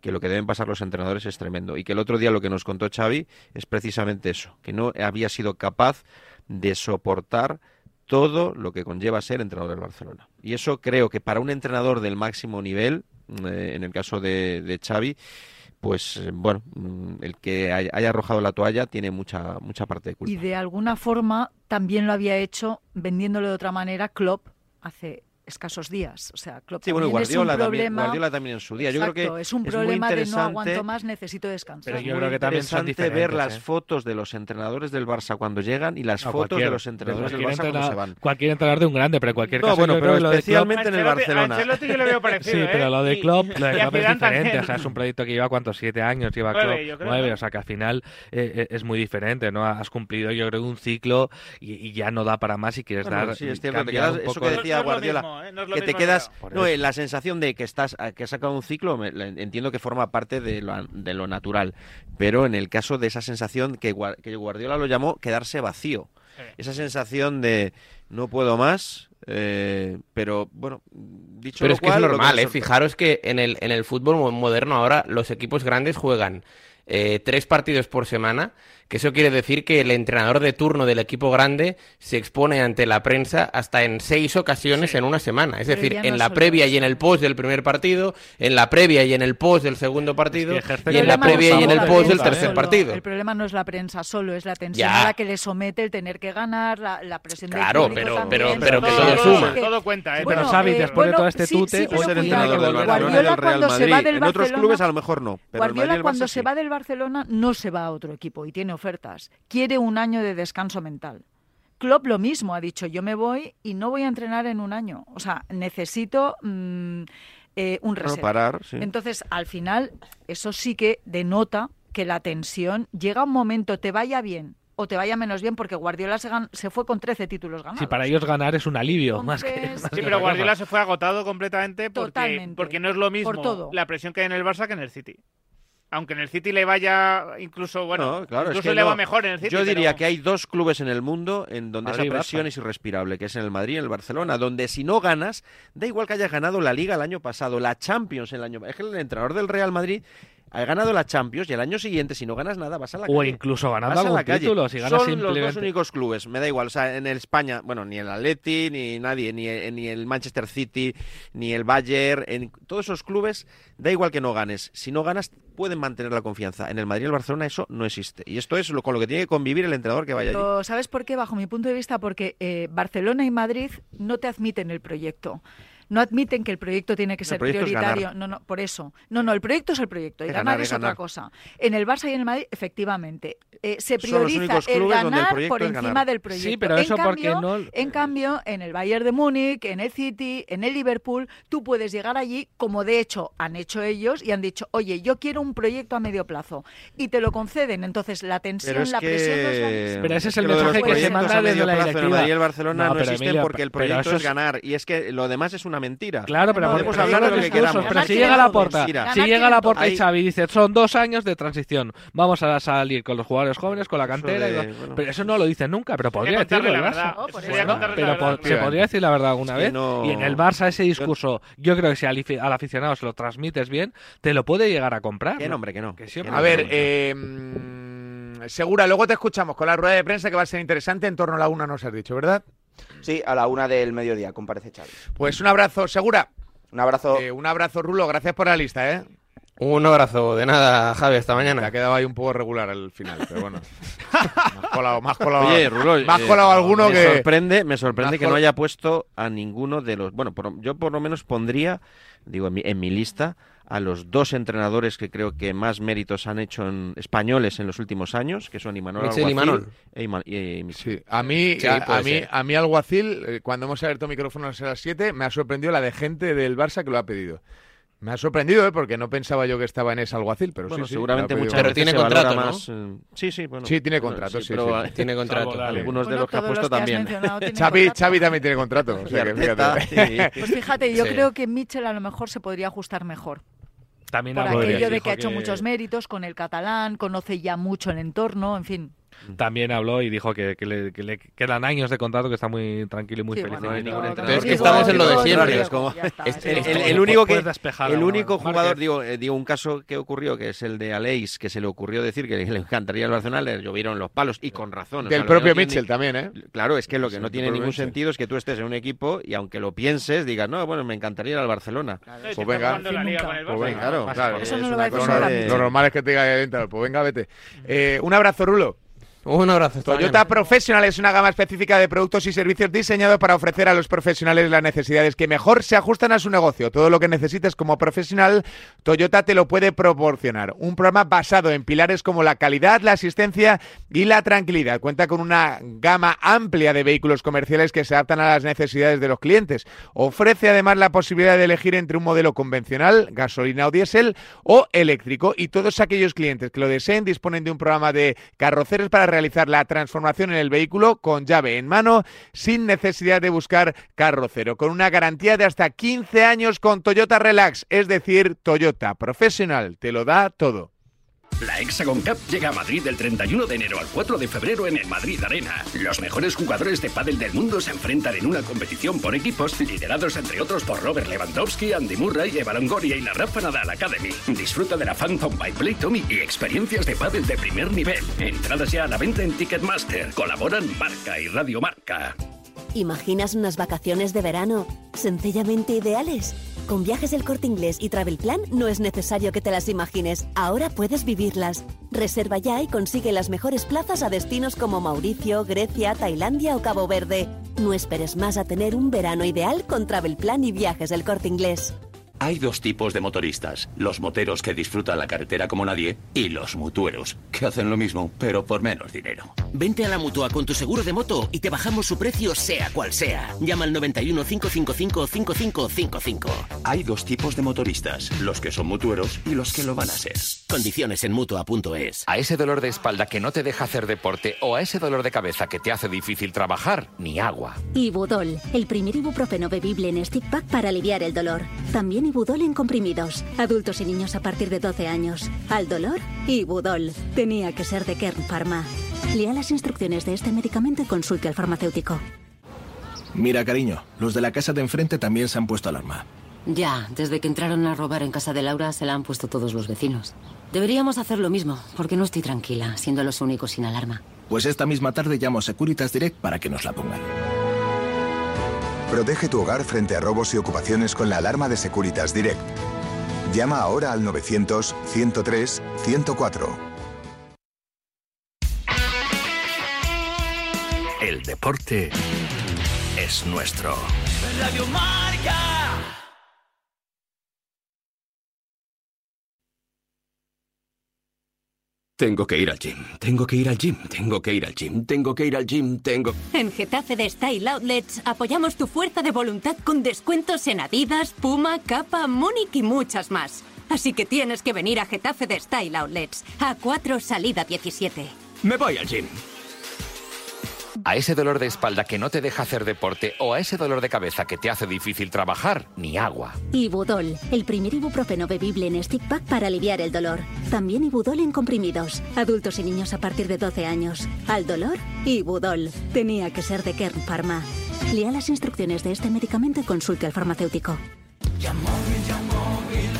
que lo que deben pasar los entrenadores es tremendo. Y que el otro día lo que nos contó Xavi es precisamente eso, que no había sido capaz de soportar todo lo que conlleva ser entrenador del Barcelona. Y eso creo que para un entrenador del máximo nivel, eh, en el caso de, de Xavi, pues eh, bueno, mm, el que haya arrojado la toalla tiene mucha mucha parte de culpa. Y de alguna forma también lo había hecho vendiéndolo de otra manera Klopp hace escasos días. O sea, Klopp Sí, bueno, es un Guardiola también, problema- Guardiola también en su día. Yo creo que es un muy problema de no aguanto más, necesito descansar. Pero yo muy creo que también son interesante ver las ¿eh? fotos de los entrenadores del Barça cuando llegan y las No, fotos de los entrenadores del Barça cuando se van. Cualquier entrenador de un grande, pero en cualquier No, caso. bueno, pero Klopp- especialmente en el Barcelona. Ancelotti yo le veo parecido, Sí, ¿eh? pero lo de Y- Klopp, y- lo de Klopp es diferente. O sea, es un proyecto que lleva cuántos, siete años lleva Klopp, yo creo, nueve. O sea, que al final eh, eh, es muy diferente, ¿no? Has cumplido, yo creo, un ciclo y, y ya no da para más y quieres Bueno, dar. sí, es cierto, eso que de- decía es Guardiola, ¿eh? No es lo que te quedas, no, eh, la sensación de que estás, que has sacado un ciclo, me- la- entiendo que forma parte de lo, de lo natural, pero en el caso de esa sensación que, que Guardiola lo llamó quedarse vacío, esa sensación de no puedo más, eh, pero bueno, dicho Pero lo es que es normal, ¿eh? Fijaros que en el, en el fútbol mo- moderno ahora los equipos grandes juegan eh, tres partidos por semana, que eso quiere decir que el entrenador de turno del equipo grande se expone ante la prensa hasta en seis ocasiones en una semana. Es Pero decir, no en la previa y en el post del primer partido, en la previa y en el post del segundo partido, y en la no previa es y en el post del tercer solo. partido. El problema no es la prensa solo, es la tensión Ya. a la que le somete el tener que ganar, la, la presión del Claro, público pero- también. pero- pero que todo, suma. todo cuenta, ¿eh? Bueno, pero Xavi, eh, después de todo este sí, tute, sí, ser cuidado entrenador del Barcelona del Real cuando se Madrid. va del En otros clubes a lo mejor no, pero el Madrid y Guardiola el cuando se sí. va del Barcelona no se va a otro equipo y tiene ofertas. Quiere un año de descanso mental. Klopp lo mismo ha dicho, yo me voy y no voy a entrenar en un año. O sea, necesito mm, eh, un reset. parar, sí. Entonces, al final, eso sí que denota que la tensión llega un momento, te vaya bien o te vaya menos bien, porque Guardiola se, gan- se fue con 13 títulos ganados. Si para ellos ganar es un alivio, más que. Más Sí, que pero Guardiola se fue agotado completamente porque, Totalmente. porque no es lo mismo Por todo. la presión que hay en el Barça que en el City. Aunque en el City le vaya incluso, bueno, No, claro, es incluso que le no. va mejor en el City. Yo diría pero- que hay dos clubes en el mundo en donde Madrid esa presión Barça. es irrespirable, que es en el Madrid y en el Barcelona, donde si no ganas, da igual que hayas ganado la Liga el año pasado, la Champions el año Es que el entrenador del Real Madrid ha ganado la Champions y el año siguiente, si no ganas nada, vas a la O calle. incluso ganando algún la calle. título, si ganas Son los dos únicos clubes, me da igual. O sea, en el España, bueno, ni el Atleti, ni nadie, ni, ni el Manchester City, ni el Bayern, en todos esos clubes, da igual que no ganes. Si no ganas, pueden mantener la confianza. En el Madrid y el Barcelona eso no existe. Y esto es lo, con lo que tiene que convivir el entrenador que vaya allí. Pero, ¿Sabes por qué? Bajo mi punto de vista, porque eh, Barcelona y Madrid no te admiten el proyecto. No admiten que el proyecto tiene que El ser prioritario. No, no, por eso. No, no, el proyecto es el proyecto. Y Es ganar, ganar, es otra cosa. En el Barça y en el Madrid, efectivamente, eh, se prioriza el ganar por encima ganar. del proyecto. Sí, pero En eso porque cambio- no- En cambio, en el Bayern de Múnich, en el City, en el Liverpool, tú puedes llegar allí, como de hecho han hecho ellos, y han dicho, oye, yo quiero un proyecto a medio plazo. Y te lo conceden. Entonces, la tensión, Pero es la presión no es la misma. Pero ese es que el mensaje que se manda desde la en el directiva. Madrid y el Barcelona No, existen Emilio, porque el proyecto es- ganar. Y es que lo demás es una mentira. Claro, pero No, podemos pero hablar de lo que discursos. queramos. Pero si llega quieren la Mira. si llega quieren la porta y. Xavi dice son dos años de transición, vamos a salir con los jugadores jóvenes, con la cantera. de- bueno, pero eso no lo dicen nunca, pero podría decirlo el la Barça. Pero la por- verdad, se podría decir la verdad alguna vez. no- Y en el Barça ese discurso, yo creo que si al, afi- al aficionado se lo transmites bien, te lo puede llegar a comprar. Que no, hombre, que no. Que A ver, eh, mm, Segura, luego te escuchamos con la rueda de prensa que va a ser interesante. En torno a la una nos has dicho, ¿verdad? Sí, a la una del mediodía comparece Xavi. Pues un abrazo, Segura. Un abrazo. Eh, un abrazo, Rulo. Gracias por la lista, ¿eh? Un abrazo, de nada, Javi, hasta mañana. Te ha quedado ahí un poco regular al final, pero bueno. más colado, más colado, Oye, Rulo, más eh, colado alguno me que... sorprende, me sorprende que no haya puesto a ninguno de los. Bueno, por- yo por lo menos pondría, digo, en mi, en mi lista a los dos entrenadores que creo que más méritos han hecho en españoles en los últimos años, que son Imanol Michel Alguacil Imanol. e y-. Sí, a mí, Sí, a, mí, a mí Alguacil, eh, cuando hemos abierto micrófonos a las 7, me ha sorprendido la de gente del Barça que lo ha pedido. Me ha sorprendido, ¿eh? porque no pensaba yo que estaba en ese Alguacil, pero Bueno, sí, sí, seguramente ha muchas. Pero tiene contrato, ¿no? más, eh, sí, sí, bueno. Sí, tiene Bueno, contrato, sí, pero, sí. Tiene contrato. Algunos de los que ha puesto que también. Xavi. Xavi también tiene contrato. o sea que Y fíjate. Sí. Pues fíjate, yo Sí. creo que Mitchell a lo mejor se podría ajustar mejor. También Por aquello de que ha hecho muchos méritos con el catalán, conoce ya mucho el entorno, en fin. También habló y dijo que, que le, que le quedan años de contrato, que está muy tranquilo y muy Sí, feliz. bueno, no hay digo, ningún lo entrenador. Es que estamos en lo de siempre, es como- es el, que- el- el único que el único jugador digo, eh, digo un caso que ocurrió que es el de Aleix que se le ocurrió decir que le encantaría el Barcelona le llovieron los palos y con razón o sea, Del que propio no tiene- Mitchell también, ¿eh? Claro, es que lo que Sí, no tiene ningún Mitchell. sentido es que tú estés en un equipo y aunque lo pienses digas, no, bueno, me encantaría ir al Barcelona. Pues venga. Pues venga, Claro, claro. Eso es no lo normal es que te diga pues venga, vete. Eh, un abrazo, Rulo. Un abrazo, Toyota mañana. Professional es una gama específica de productos y servicios diseñados para ofrecer a los profesionales las necesidades que mejor se ajustan a su negocio. Todo lo que necesites como profesional, Toyota te lo puede proporcionar. Un programa basado en pilares como la calidad, la asistencia y la tranquilidad. Cuenta con una gama amplia de vehículos comerciales que se adaptan a las necesidades de los clientes. Ofrece además la posibilidad de elegir entre un modelo convencional, gasolina o diésel, o eléctrico. Y todos aquellos clientes que lo deseen disponen de un programa de carroceros para realizar la transformación en el vehículo con llave en mano, sin necesidad de buscar carrocero, con una garantía de hasta 15 años con Toyota Relax, es decir, Toyota Profesional, te lo da todo. La Hexagon Cup llega a Madrid del 31 de enero al 4 de febrero en el Madrid Arena. Los mejores jugadores de pádel del mundo se enfrentan en una competición por equipos liderados entre otros por Robert Lewandowski, Andy Murray, Eva Longoria y la Rafa Nadal Academy. Disfruta de la Phantom by y experiencias de pádel de primer nivel. Entradas ya a la venta en Ticketmaster. Colaboran Marca y Radio Marca. ¿Imaginas unas vacaciones de verano sencillamente ideales? Con viajes del corte inglés y Travel Plan no es necesario que te las imagines, ahora puedes vivirlas. Reserva ya y consigue las mejores plazas a destinos como Mauricio, Grecia, Tailandia o Cabo Verde. No esperes más a tener un verano ideal con Travel Plan y viajes del corte inglés. Hay dos tipos de motoristas, los moteros que disfrutan la carretera como nadie y los mutueros, que hacen lo mismo, pero por menos dinero. Vente a la mutua con tu seguro de moto y te bajamos su precio sea cual sea. Llama al 91 555 5555. Hay dos tipos de motoristas, los que son mutueros y los que lo van a ser. Condiciones en mutua.es. A ese dolor de espalda que no te deja hacer deporte o a ese dolor de cabeza que te hace difícil trabajar, ni agua. Ibudol, el primer ibuprofeno bebible en stick pack para aliviar el dolor. También Ibudol en comprimidos. Adultos y niños a partir de 12 años. Al dolor, Ibudol. Tenía que ser de Kern Pharma. Lea las instrucciones de este medicamento y consulte al farmacéutico. Mira, cariño, los de la casa de enfrente también se han puesto alarma. Ya, desde que entraron a robar en casa de Laura se la han puesto todos los vecinos. Deberíamos hacer lo mismo, porque no estoy tranquila, siendo los únicos sin alarma. Pues esta misma tarde llamo a Securitas Direct para que nos la pongan. Protege tu hogar frente a robos y ocupaciones con la alarma de Securitas Direct. Llama ahora al 900-103-104. El deporte es nuestro. Radio Marca. Tengo que ir al gym, tengo que ir al gym, tengo que ir al gym, tengo que ir al gym, tengo... En Getafe de Style Outlets apoyamos tu fuerza de voluntad con descuentos en Adidas, Puma, Kappa, Múnich y muchas más. Así que tienes que venir a Getafe de Style Outlets, A4 salida 17. Me voy al gym. A ese dolor de espalda que no te deja hacer deporte o a ese dolor de cabeza que te hace difícil trabajar, ni agua. Ibudol, el primer ibuprofeno bebible en stick pack para aliviar el dolor. También Ibudol en comprimidos. Adultos y niños a partir de 12 años. Al dolor, Ibudol. Tenía que ser de Kern Pharma. Lea las instrucciones de este medicamento y consulte al farmacéutico.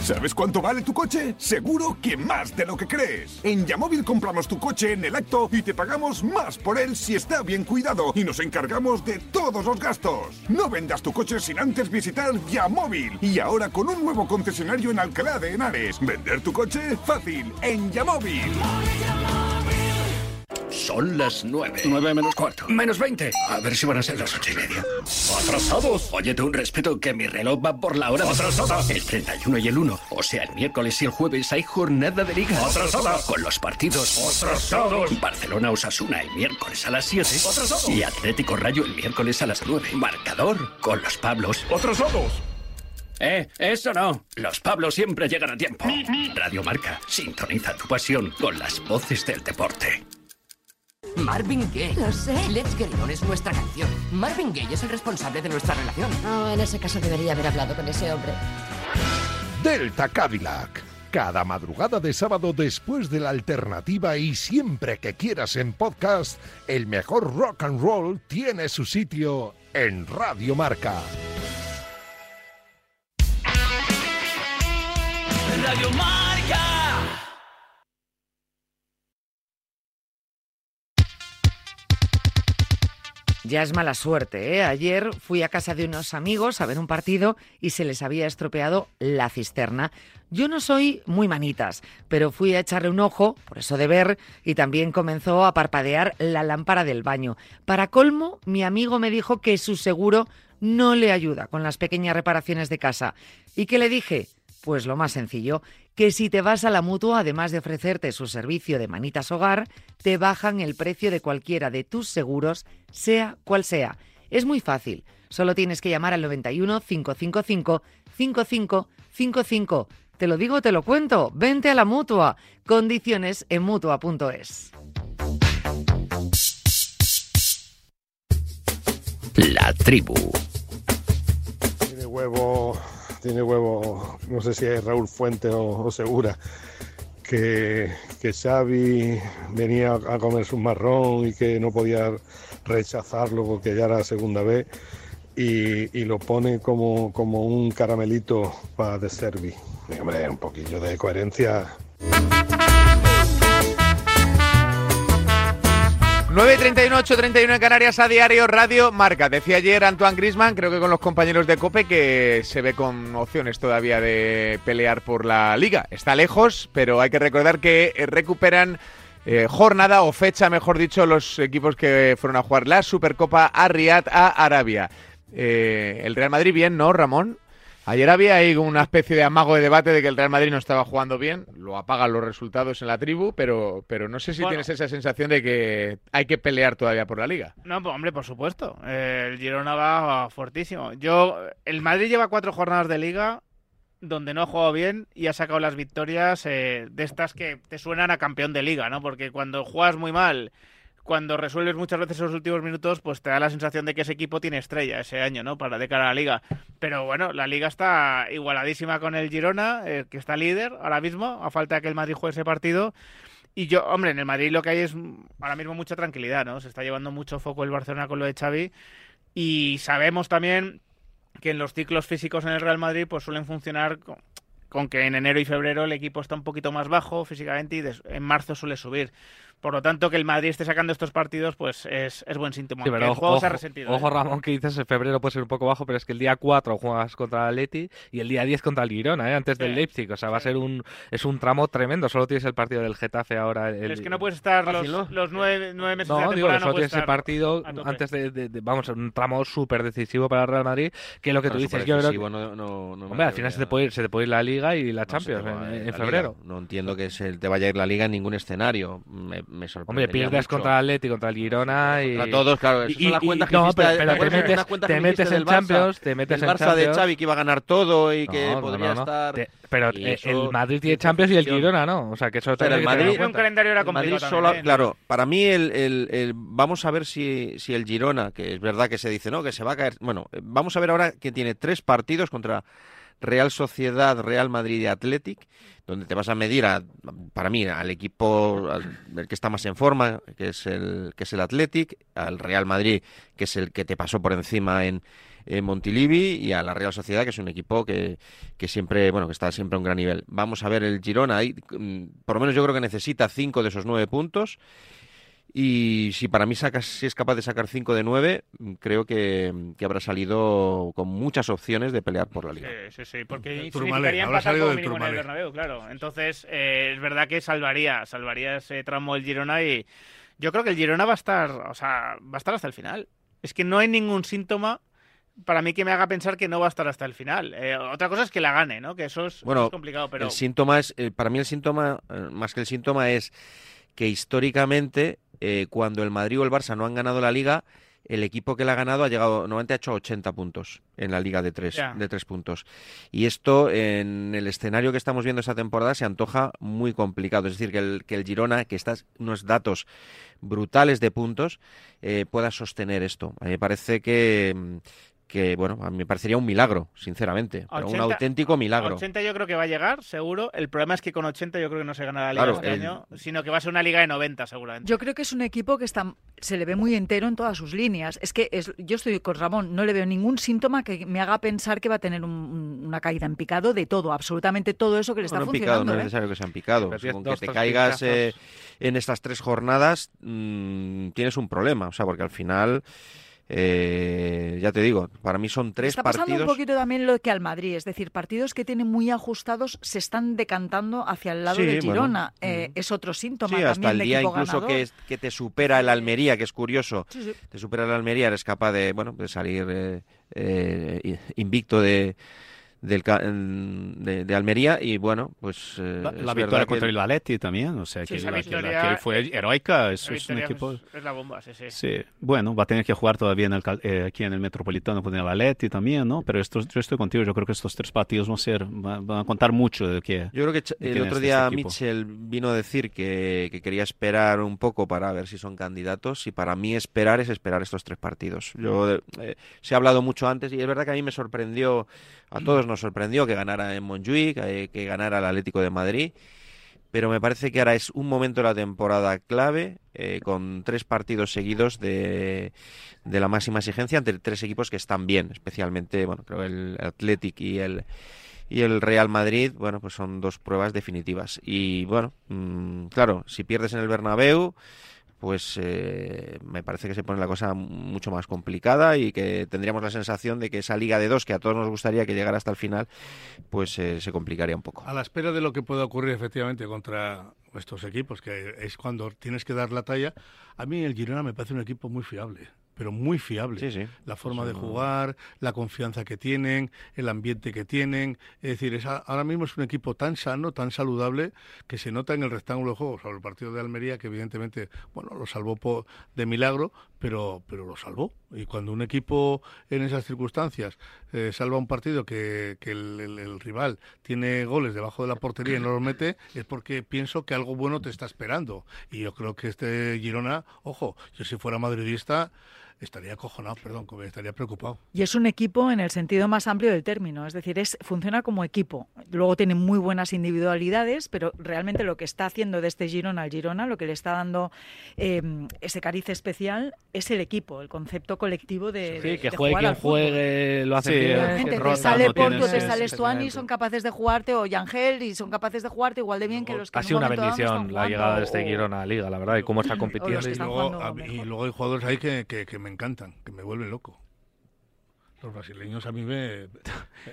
¿Sabes cuánto vale tu coche? Seguro que más de lo que crees. En Yamóvil compramos tu coche en el acto y te pagamos más por él si está bien cuidado y nos encargamos de todos los gastos. No vendas tu coche sin antes visitar Yamóvil y ahora con un nuevo concesionario en Alcalá de Henares. ¿Vender tu coche? Fácil, en Yamóvil. Son las nueve. Nueve menos cuarto. Menos veinte. A ver si van a ser las ocho y media. ¡Atrasados! Óyete un respeto que mi reloj va por la hora de ¡Atrasada! El 31 y el 1. O sea, el miércoles y el jueves hay jornada de liga. ¡Atrasada! Con los partidos. ¡Atrasados! Barcelona Osasuna el miércoles a las 7. ¡Atrasado! Y Atlético Rayo el miércoles a las 9. Marcador con los Pablos. ¡Atrasados! Eh, eso no. Los Pablos siempre llegan a tiempo. Radio Marca. Sintoniza tu pasión con las voces del deporte. Marvin Gaye. Lo sé. Let's Get It On es nuestra canción. Marvin Gaye es el responsable de nuestra relación. No, en ese caso debería haber hablado con ese hombre. Delta Cadillac. Cada madrugada de sábado después de la alternativa y siempre que quieras en podcast, el mejor rock and roll tiene su sitio en Radio Marca. Radio Marca. Ya es mala suerte, ¿eh? Ayer fui a casa de unos amigos a ver un partido y se les había estropeado la cisterna. Yo no soy muy manitas, pero fui a echarle un ojo, por eso de ver, y también comenzó a parpadear la lámpara del baño. Para colmo, mi amigo me dijo que su seguro no le ayuda con las pequeñas reparaciones de casa. ¿Y qué le dije? Pues lo más sencillo, que si te vas a la mutua, además de ofrecerte su servicio de manitas hogar, te bajan el precio de cualquiera de tus seguros, sea cual sea. Es muy fácil, solo tienes que llamar al 91 555 5555. Te lo digo, te lo cuento, vente a la mutua. Condiciones en mutua.es. La tribu. Tiene huevo, tiene huevo, no sé si es Raúl Fuente o, Segura, que, que Xavi venía a comerse un marrón y que no podía rechazarlo porque ya era segunda vez y, y lo pone como, como un caramelito para de Servi. Un poquillo de coherencia. 9.31, 8.31 en Canarias a diario Radio Marca. Decía ayer Antoine Grisman, creo que con los compañeros de Cope, que se ve con opciones todavía de pelear por la liga. Está lejos, pero hay que recordar que eh, recuperan eh, jornada o fecha, mejor dicho, los equipos que fueron a jugar la Supercopa a Riyadh, a Arabia. Eh, el Real Madrid bien, ¿no, Ramón? Ayer había ahí una especie de amago de debate de que el Real Madrid no estaba jugando bien, lo apagan los resultados en la tribu, pero, pero no sé si Bueno. tienes esa sensación de que hay que pelear todavía por la liga. No, pues hombre, por supuesto. El Girona va fuertísimo. Yo, el Madrid lleva cuatro jornadas de liga donde no ha jugado bien y ha sacado las victorias eh, de estas que te suenan a campeón de liga, ¿no? Porque cuando juegas muy mal, cuando resuelves muchas veces esos últimos minutos, pues te da la sensación de que ese equipo tiene estrella ese año, ¿no? Para de cara a la liga. Pero bueno, la liga está igualadísima con el Girona, eh, que está líder ahora mismo, a falta de que el Madrid juegue ese partido. Y yo, hombre, en el Madrid lo que hay es ahora mismo mucha tranquilidad, ¿no? Se está llevando mucho foco el Barcelona con lo de Xavi. Y sabemos también que en los ciclos físicos en el Real Madrid pues suelen funcionar con, con que en enero y febrero el equipo está un poquito más bajo físicamente y en marzo suele subir. Por lo tanto, que el Madrid esté sacando estos partidos pues es, es buen síntoma. Sí, pero el juego ojo, se ha resentido. ojo, ¿eh? Ramón, que dices en febrero puede ser un poco bajo, pero es que el día 4 juegas contra el Atleti y el día 10 contra el Girona, ¿eh? antes del. Leipzig. O sea, va a ser un es un tramo tremendo. Solo tienes el partido del Getafe ahora. El, Pero es que no puedes estar Fácil, los, ¿no? los nueve, nueve meses de No, la digo, temporada. solo no tienes ese partido antes de, de- de- vamos, un tramo súper decisivo para el Real Madrid, que lo que tú dices, yo creo que... no- no- Hombre, al final se te, puede ir, se te puede ir la Liga y la Champions va en, ir en la febrero. Liga. No entiendo que se te vaya a ir la liga en ningún escenario. Me, me sorprende. Hombre, pierdes contra el Atleti, contra el Girona y... Contra todos, claro. Esas y- son las y- cuentas que no, hiciste, pero, ¿te pero te metes, te que metes en Barça, Champions, te metes en Barça Champions. de Xavi que iba a ganar todo y que No, podría no, no. estar... Te- pero y eso- el Madrid tiene Champions y el Girona no. O sea, que eso Pero el también que tenerlo Madrid, en cuenta. calendario era el Madrid complicado solo- también, ¿eh? claro, para mí el, el- el- vamos a ver si, si el Girona, que es verdad que se dice no, que se va a caer. Bueno, vamos a ver ahora que tiene tres partidos contra Real Sociedad, Real Madrid y Athletic, donde te vas a medir, a, para mí, al equipo al, el que está más en forma, que es el que es el Athletic, al Real Madrid, que es el que te pasó por encima en, en Montilivi, y a la Real Sociedad, que es un equipo que, que siempre, bueno, que está siempre a un gran nivel. Vamos a ver el Girona, ahí, mm, por lo menos yo creo que necesita cinco de esos nueve puntos. Y si para mí sacas, si es capaz de sacar 5 de 9, creo que, que, habrá salido con muchas opciones de pelear por la liga. Sí, sí, sí porque significaría empatar como mínimo en el Bernabéu, claro. Entonces, eh, es verdad que salvaría, salvaría ese tramo el Girona y yo creo que el Girona va a estar, o sea, va a estar hasta el final. Es que no hay ningún síntoma para mí que me haga pensar que no va a estar hasta el final. Eh, otra cosa es que la gane, ¿no? Que eso es, bueno, es complicado, pero... El síntoma es, eh, para mí el síntoma, eh, más que el síntoma, es que históricamente eh, cuando el Madrid o el Barça no han ganado la liga, el equipo que la ha ganado ha llegado, normalmente ha hecho 80 puntos en la liga de tres, de tres puntos. Y esto, en el escenario que estamos viendo esta temporada, se antoja muy complicado. Es decir, que el, que el Girona, que está unos datos brutales de puntos, eh, pueda sostener esto. A mí me parece que, mm, que, bueno, a mí me parecería un milagro, sinceramente. pero un 80 auténtico milagro. 80 yo creo que va a llegar, seguro. El problema es que con 80 yo creo que no se gana la liga Claro, este el- año, sino que va a ser una liga de 90 seguramente. Yo creo que es un equipo que está, se le ve muy entero en todas sus líneas. Es que es, yo estoy con Ramón, no le veo ningún síntoma que me haga pensar que va a tener un- un- una caída en picado de todo, absolutamente todo eso que le está No, no en picado, funcionando. no es ¿eh? necesario que sean picado. Pero Con dos, que te caigas eh, en estas tres jornadas, mm, tienes un problema. O sea, porque al final, eh, ya te digo, para mí son tres Está pasando partidos. un poquito también lo que al Madrid, es decir, partidos que tienen muy ajustados se están decantando hacia el lado Sí, de bueno. Girona. Eh, es otro síntoma Sí, hasta el de día incluso que, que te supera el Almería, que es curioso. Sí, sí. Te supera el Almería, eres capaz de, bueno, de salir eh, eh, invicto de, del, de, de Almería y bueno, pues eh, La, la victoria que contra el Valetti también, o sea, Sí, que, la- fue heroica, es un equipo... es, es la bomba, sí, sí. Sí, bueno, va a tener que jugar todavía en el, eh, aquí en el Metropolitano con el Valetti también, ¿no? Pero estos, yo estoy contigo, yo creo que estos tres partidos van a ser, van, van a contar mucho de que... Yo creo que el otro es día este. Mitchell vino a decir que, que quería esperar un poco para ver si son candidatos y para mí esperar es esperar estos tres partidos. Yo eh, se ha hablado mucho antes y es verdad que a mí me sorprendió, a todos nos sorprendió que ganara en Montjuic, eh, que ganara el Atlético de Madrid, pero me parece que ahora es un momento de la temporada clave eh, con tres partidos seguidos de, de la máxima exigencia entre tres equipos que están bien, especialmente, bueno, creo el Athletic y el y el Real Madrid, bueno, pues son dos pruebas definitivas. Y bueno, mm, claro, si pierdes en el Bernabéu, pues eh, me parece que se pone la cosa mucho más complicada y que tendríamos la sensación de que esa liga de dos, que a todos nos gustaría que llegara hasta el final, pues eh, se complicaría un poco. A la espera de lo que pueda ocurrir efectivamente contra estos equipos, que es cuando tienes que dar la talla, a mí el Girona me parece un equipo muy fiable. Pero muy fiable. Sí, sí. La forma de jugar, la confianza que tienen, el ambiente que tienen. Es decir, es a- ahora mismo es un equipo tan sano, tan saludable, que se nota en el rectángulo de juego sobre el partido de Almería, que evidentemente, bueno, lo salvó de milagro, pero, pero lo salvó. Y cuando un equipo en esas circunstancias eh, salva un partido que, que el, el- el rival tiene goles debajo de la portería y no los mete, es porque pienso que algo bueno te está esperando. Y yo creo que este Girona, ojo, yo si fuera madridista estaría acojonado, perdón, como estaría preocupado. Y es un equipo en el sentido más amplio del término, es decir, es funciona como equipo. Luego tiene muy buenas individualidades, pero realmente lo que está haciendo de este Girona al Girona, lo que le está dando eh, ese cariz especial, es el equipo, el concepto colectivo de, Sí, de- que de juegue jugar quien fútbol. juegue, lo hace Sí, bien. Que te rota, sale Porto, te sale sí, Stuani, son capaces de jugarte, o Yangel, y son capaces de jugarte igual de bien que los que Ha sido un una no bendición la llegada de este Girona a la Liga, la verdad, y cómo está compitiendo. Y luego, y luego hay jugadores ahí que, que, que me encantan, que me vuelven loco. Los brasileños a mí me...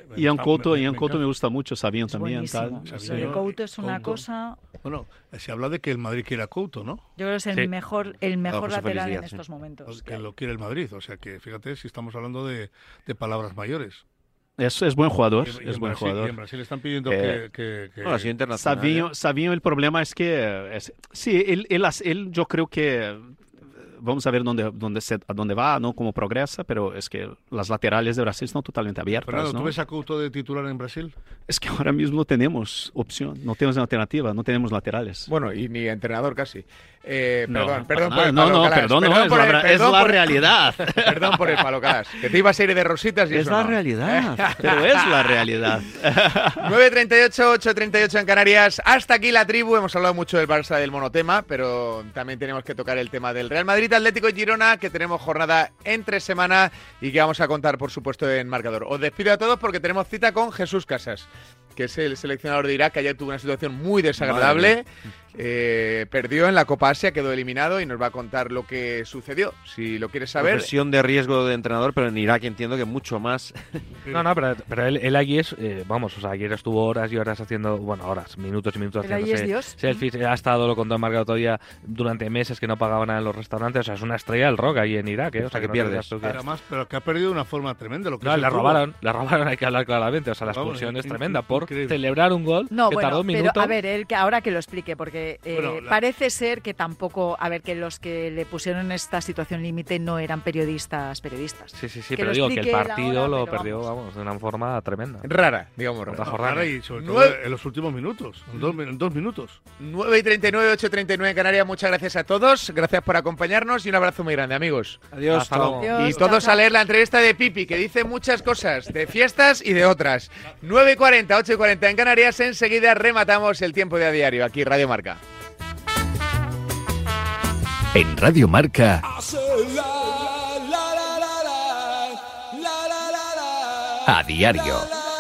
me- Ian me- Couto, me- Ian me Couto me gusta mucho, Sabino Es también. Tal. de Couto es una Couto. cosa... Bueno, se habla de que el Madrid quiere a Couto, ¿no? Yo creo que es el Sí. mejor, el mejor pues lateral en sí. estos momentos. Que lo quiere el Madrid. O sea que fíjate si estamos hablando de, de palabras mayores. Es, es buen jugador, Y- y es en buen Brasil- jugador. y en Brasil están pidiendo Eh, que... que- que- Bueno, internacional. Savinho, ¿eh? El problema es que, es- sí, él, él, él yo creo que vamos a ver dónde, dónde se, a dónde va, ¿no? Cómo progresa, pero es que las laterales de Brasil están totalmente abiertas. Fernando, ¿no? ¿tú ves a Couto de titular en Brasil? Es que ahora mismo no tenemos opción, no tenemos alternativa, no tenemos laterales. Bueno, y ni entrenador casi. Eh, No, perdón, para perdón por el No, palo no, Calas, perdón, no, es por la el- ra- es la por- realidad. Perdón por el palo, Calas, que te ibas a ir de rositas y Es eso la no. realidad, pero es la realidad. 9.38, 8.38 en Canarias. Hasta aquí la tribu. Hemos hablado mucho del Barça del monotema, pero también tenemos que tocar el tema del Real Madrid, Atlético y Girona, que tenemos jornada entre semana y que vamos a contar, por supuesto, en marcador. Os despido a todos porque tenemos cita con Jesús Casas, que es el seleccionador de Irak, que ayer tuvo una situación muy desagradable. Eh, perdió en la Copa Asia, quedó eliminado y nos va a contar lo que sucedió. Si lo quieres saber. Profesión de riesgo de entrenador, pero en Irak entiendo que mucho más. No, no, pero, pero él, él allí es, eh, vamos, o sea, ayer estuvo horas y horas haciendo, bueno, horas, minutos y minutos haciéndose es Dios. selfies. Ha estado, lo contó Margarito todavía, durante meses que no pagaban nada en los restaurantes. O sea, es una estrella del rock ahí en Irak, ¿eh? O sea, que, no te creas tú que- Además, pero que ha perdido de una forma tremenda. Lo que No, fútbol. robaron, le robaron, hay que hablar claramente. O sea, la Vamos, expulsión es tremenda in- por increíble. celebrar un gol No, que bueno, tardó un pero a ver, él, que ahora que lo explique, porque eh, Bueno, la- parece ser que tampoco, a ver, que los que le pusieron en esta situación límite no eran periodistas, periodistas. Sí, sí, sí, Que pero digo que el partido lo perdió, vamos. de una forma tremenda. Rara, digamos rara. Ahora y sobre todo Nueve- en los últimos minutos, en dos, en dos minutos. 9 y 39, 8 y 39 en Canarias. Muchas gracias a todos. Gracias por acompañarnos y un abrazo muy grande, amigos. Adiós, Hasta luego. Adiós, Y todos chao, a leer la entrevista de Pipi, que dice muchas cosas, de fiestas y de otras. 9 y 40, 8 y 40 en Canarias. Enseguida rematamos el tiempo de a diario, aquí Radio Marca. En Radio Marca, a diario.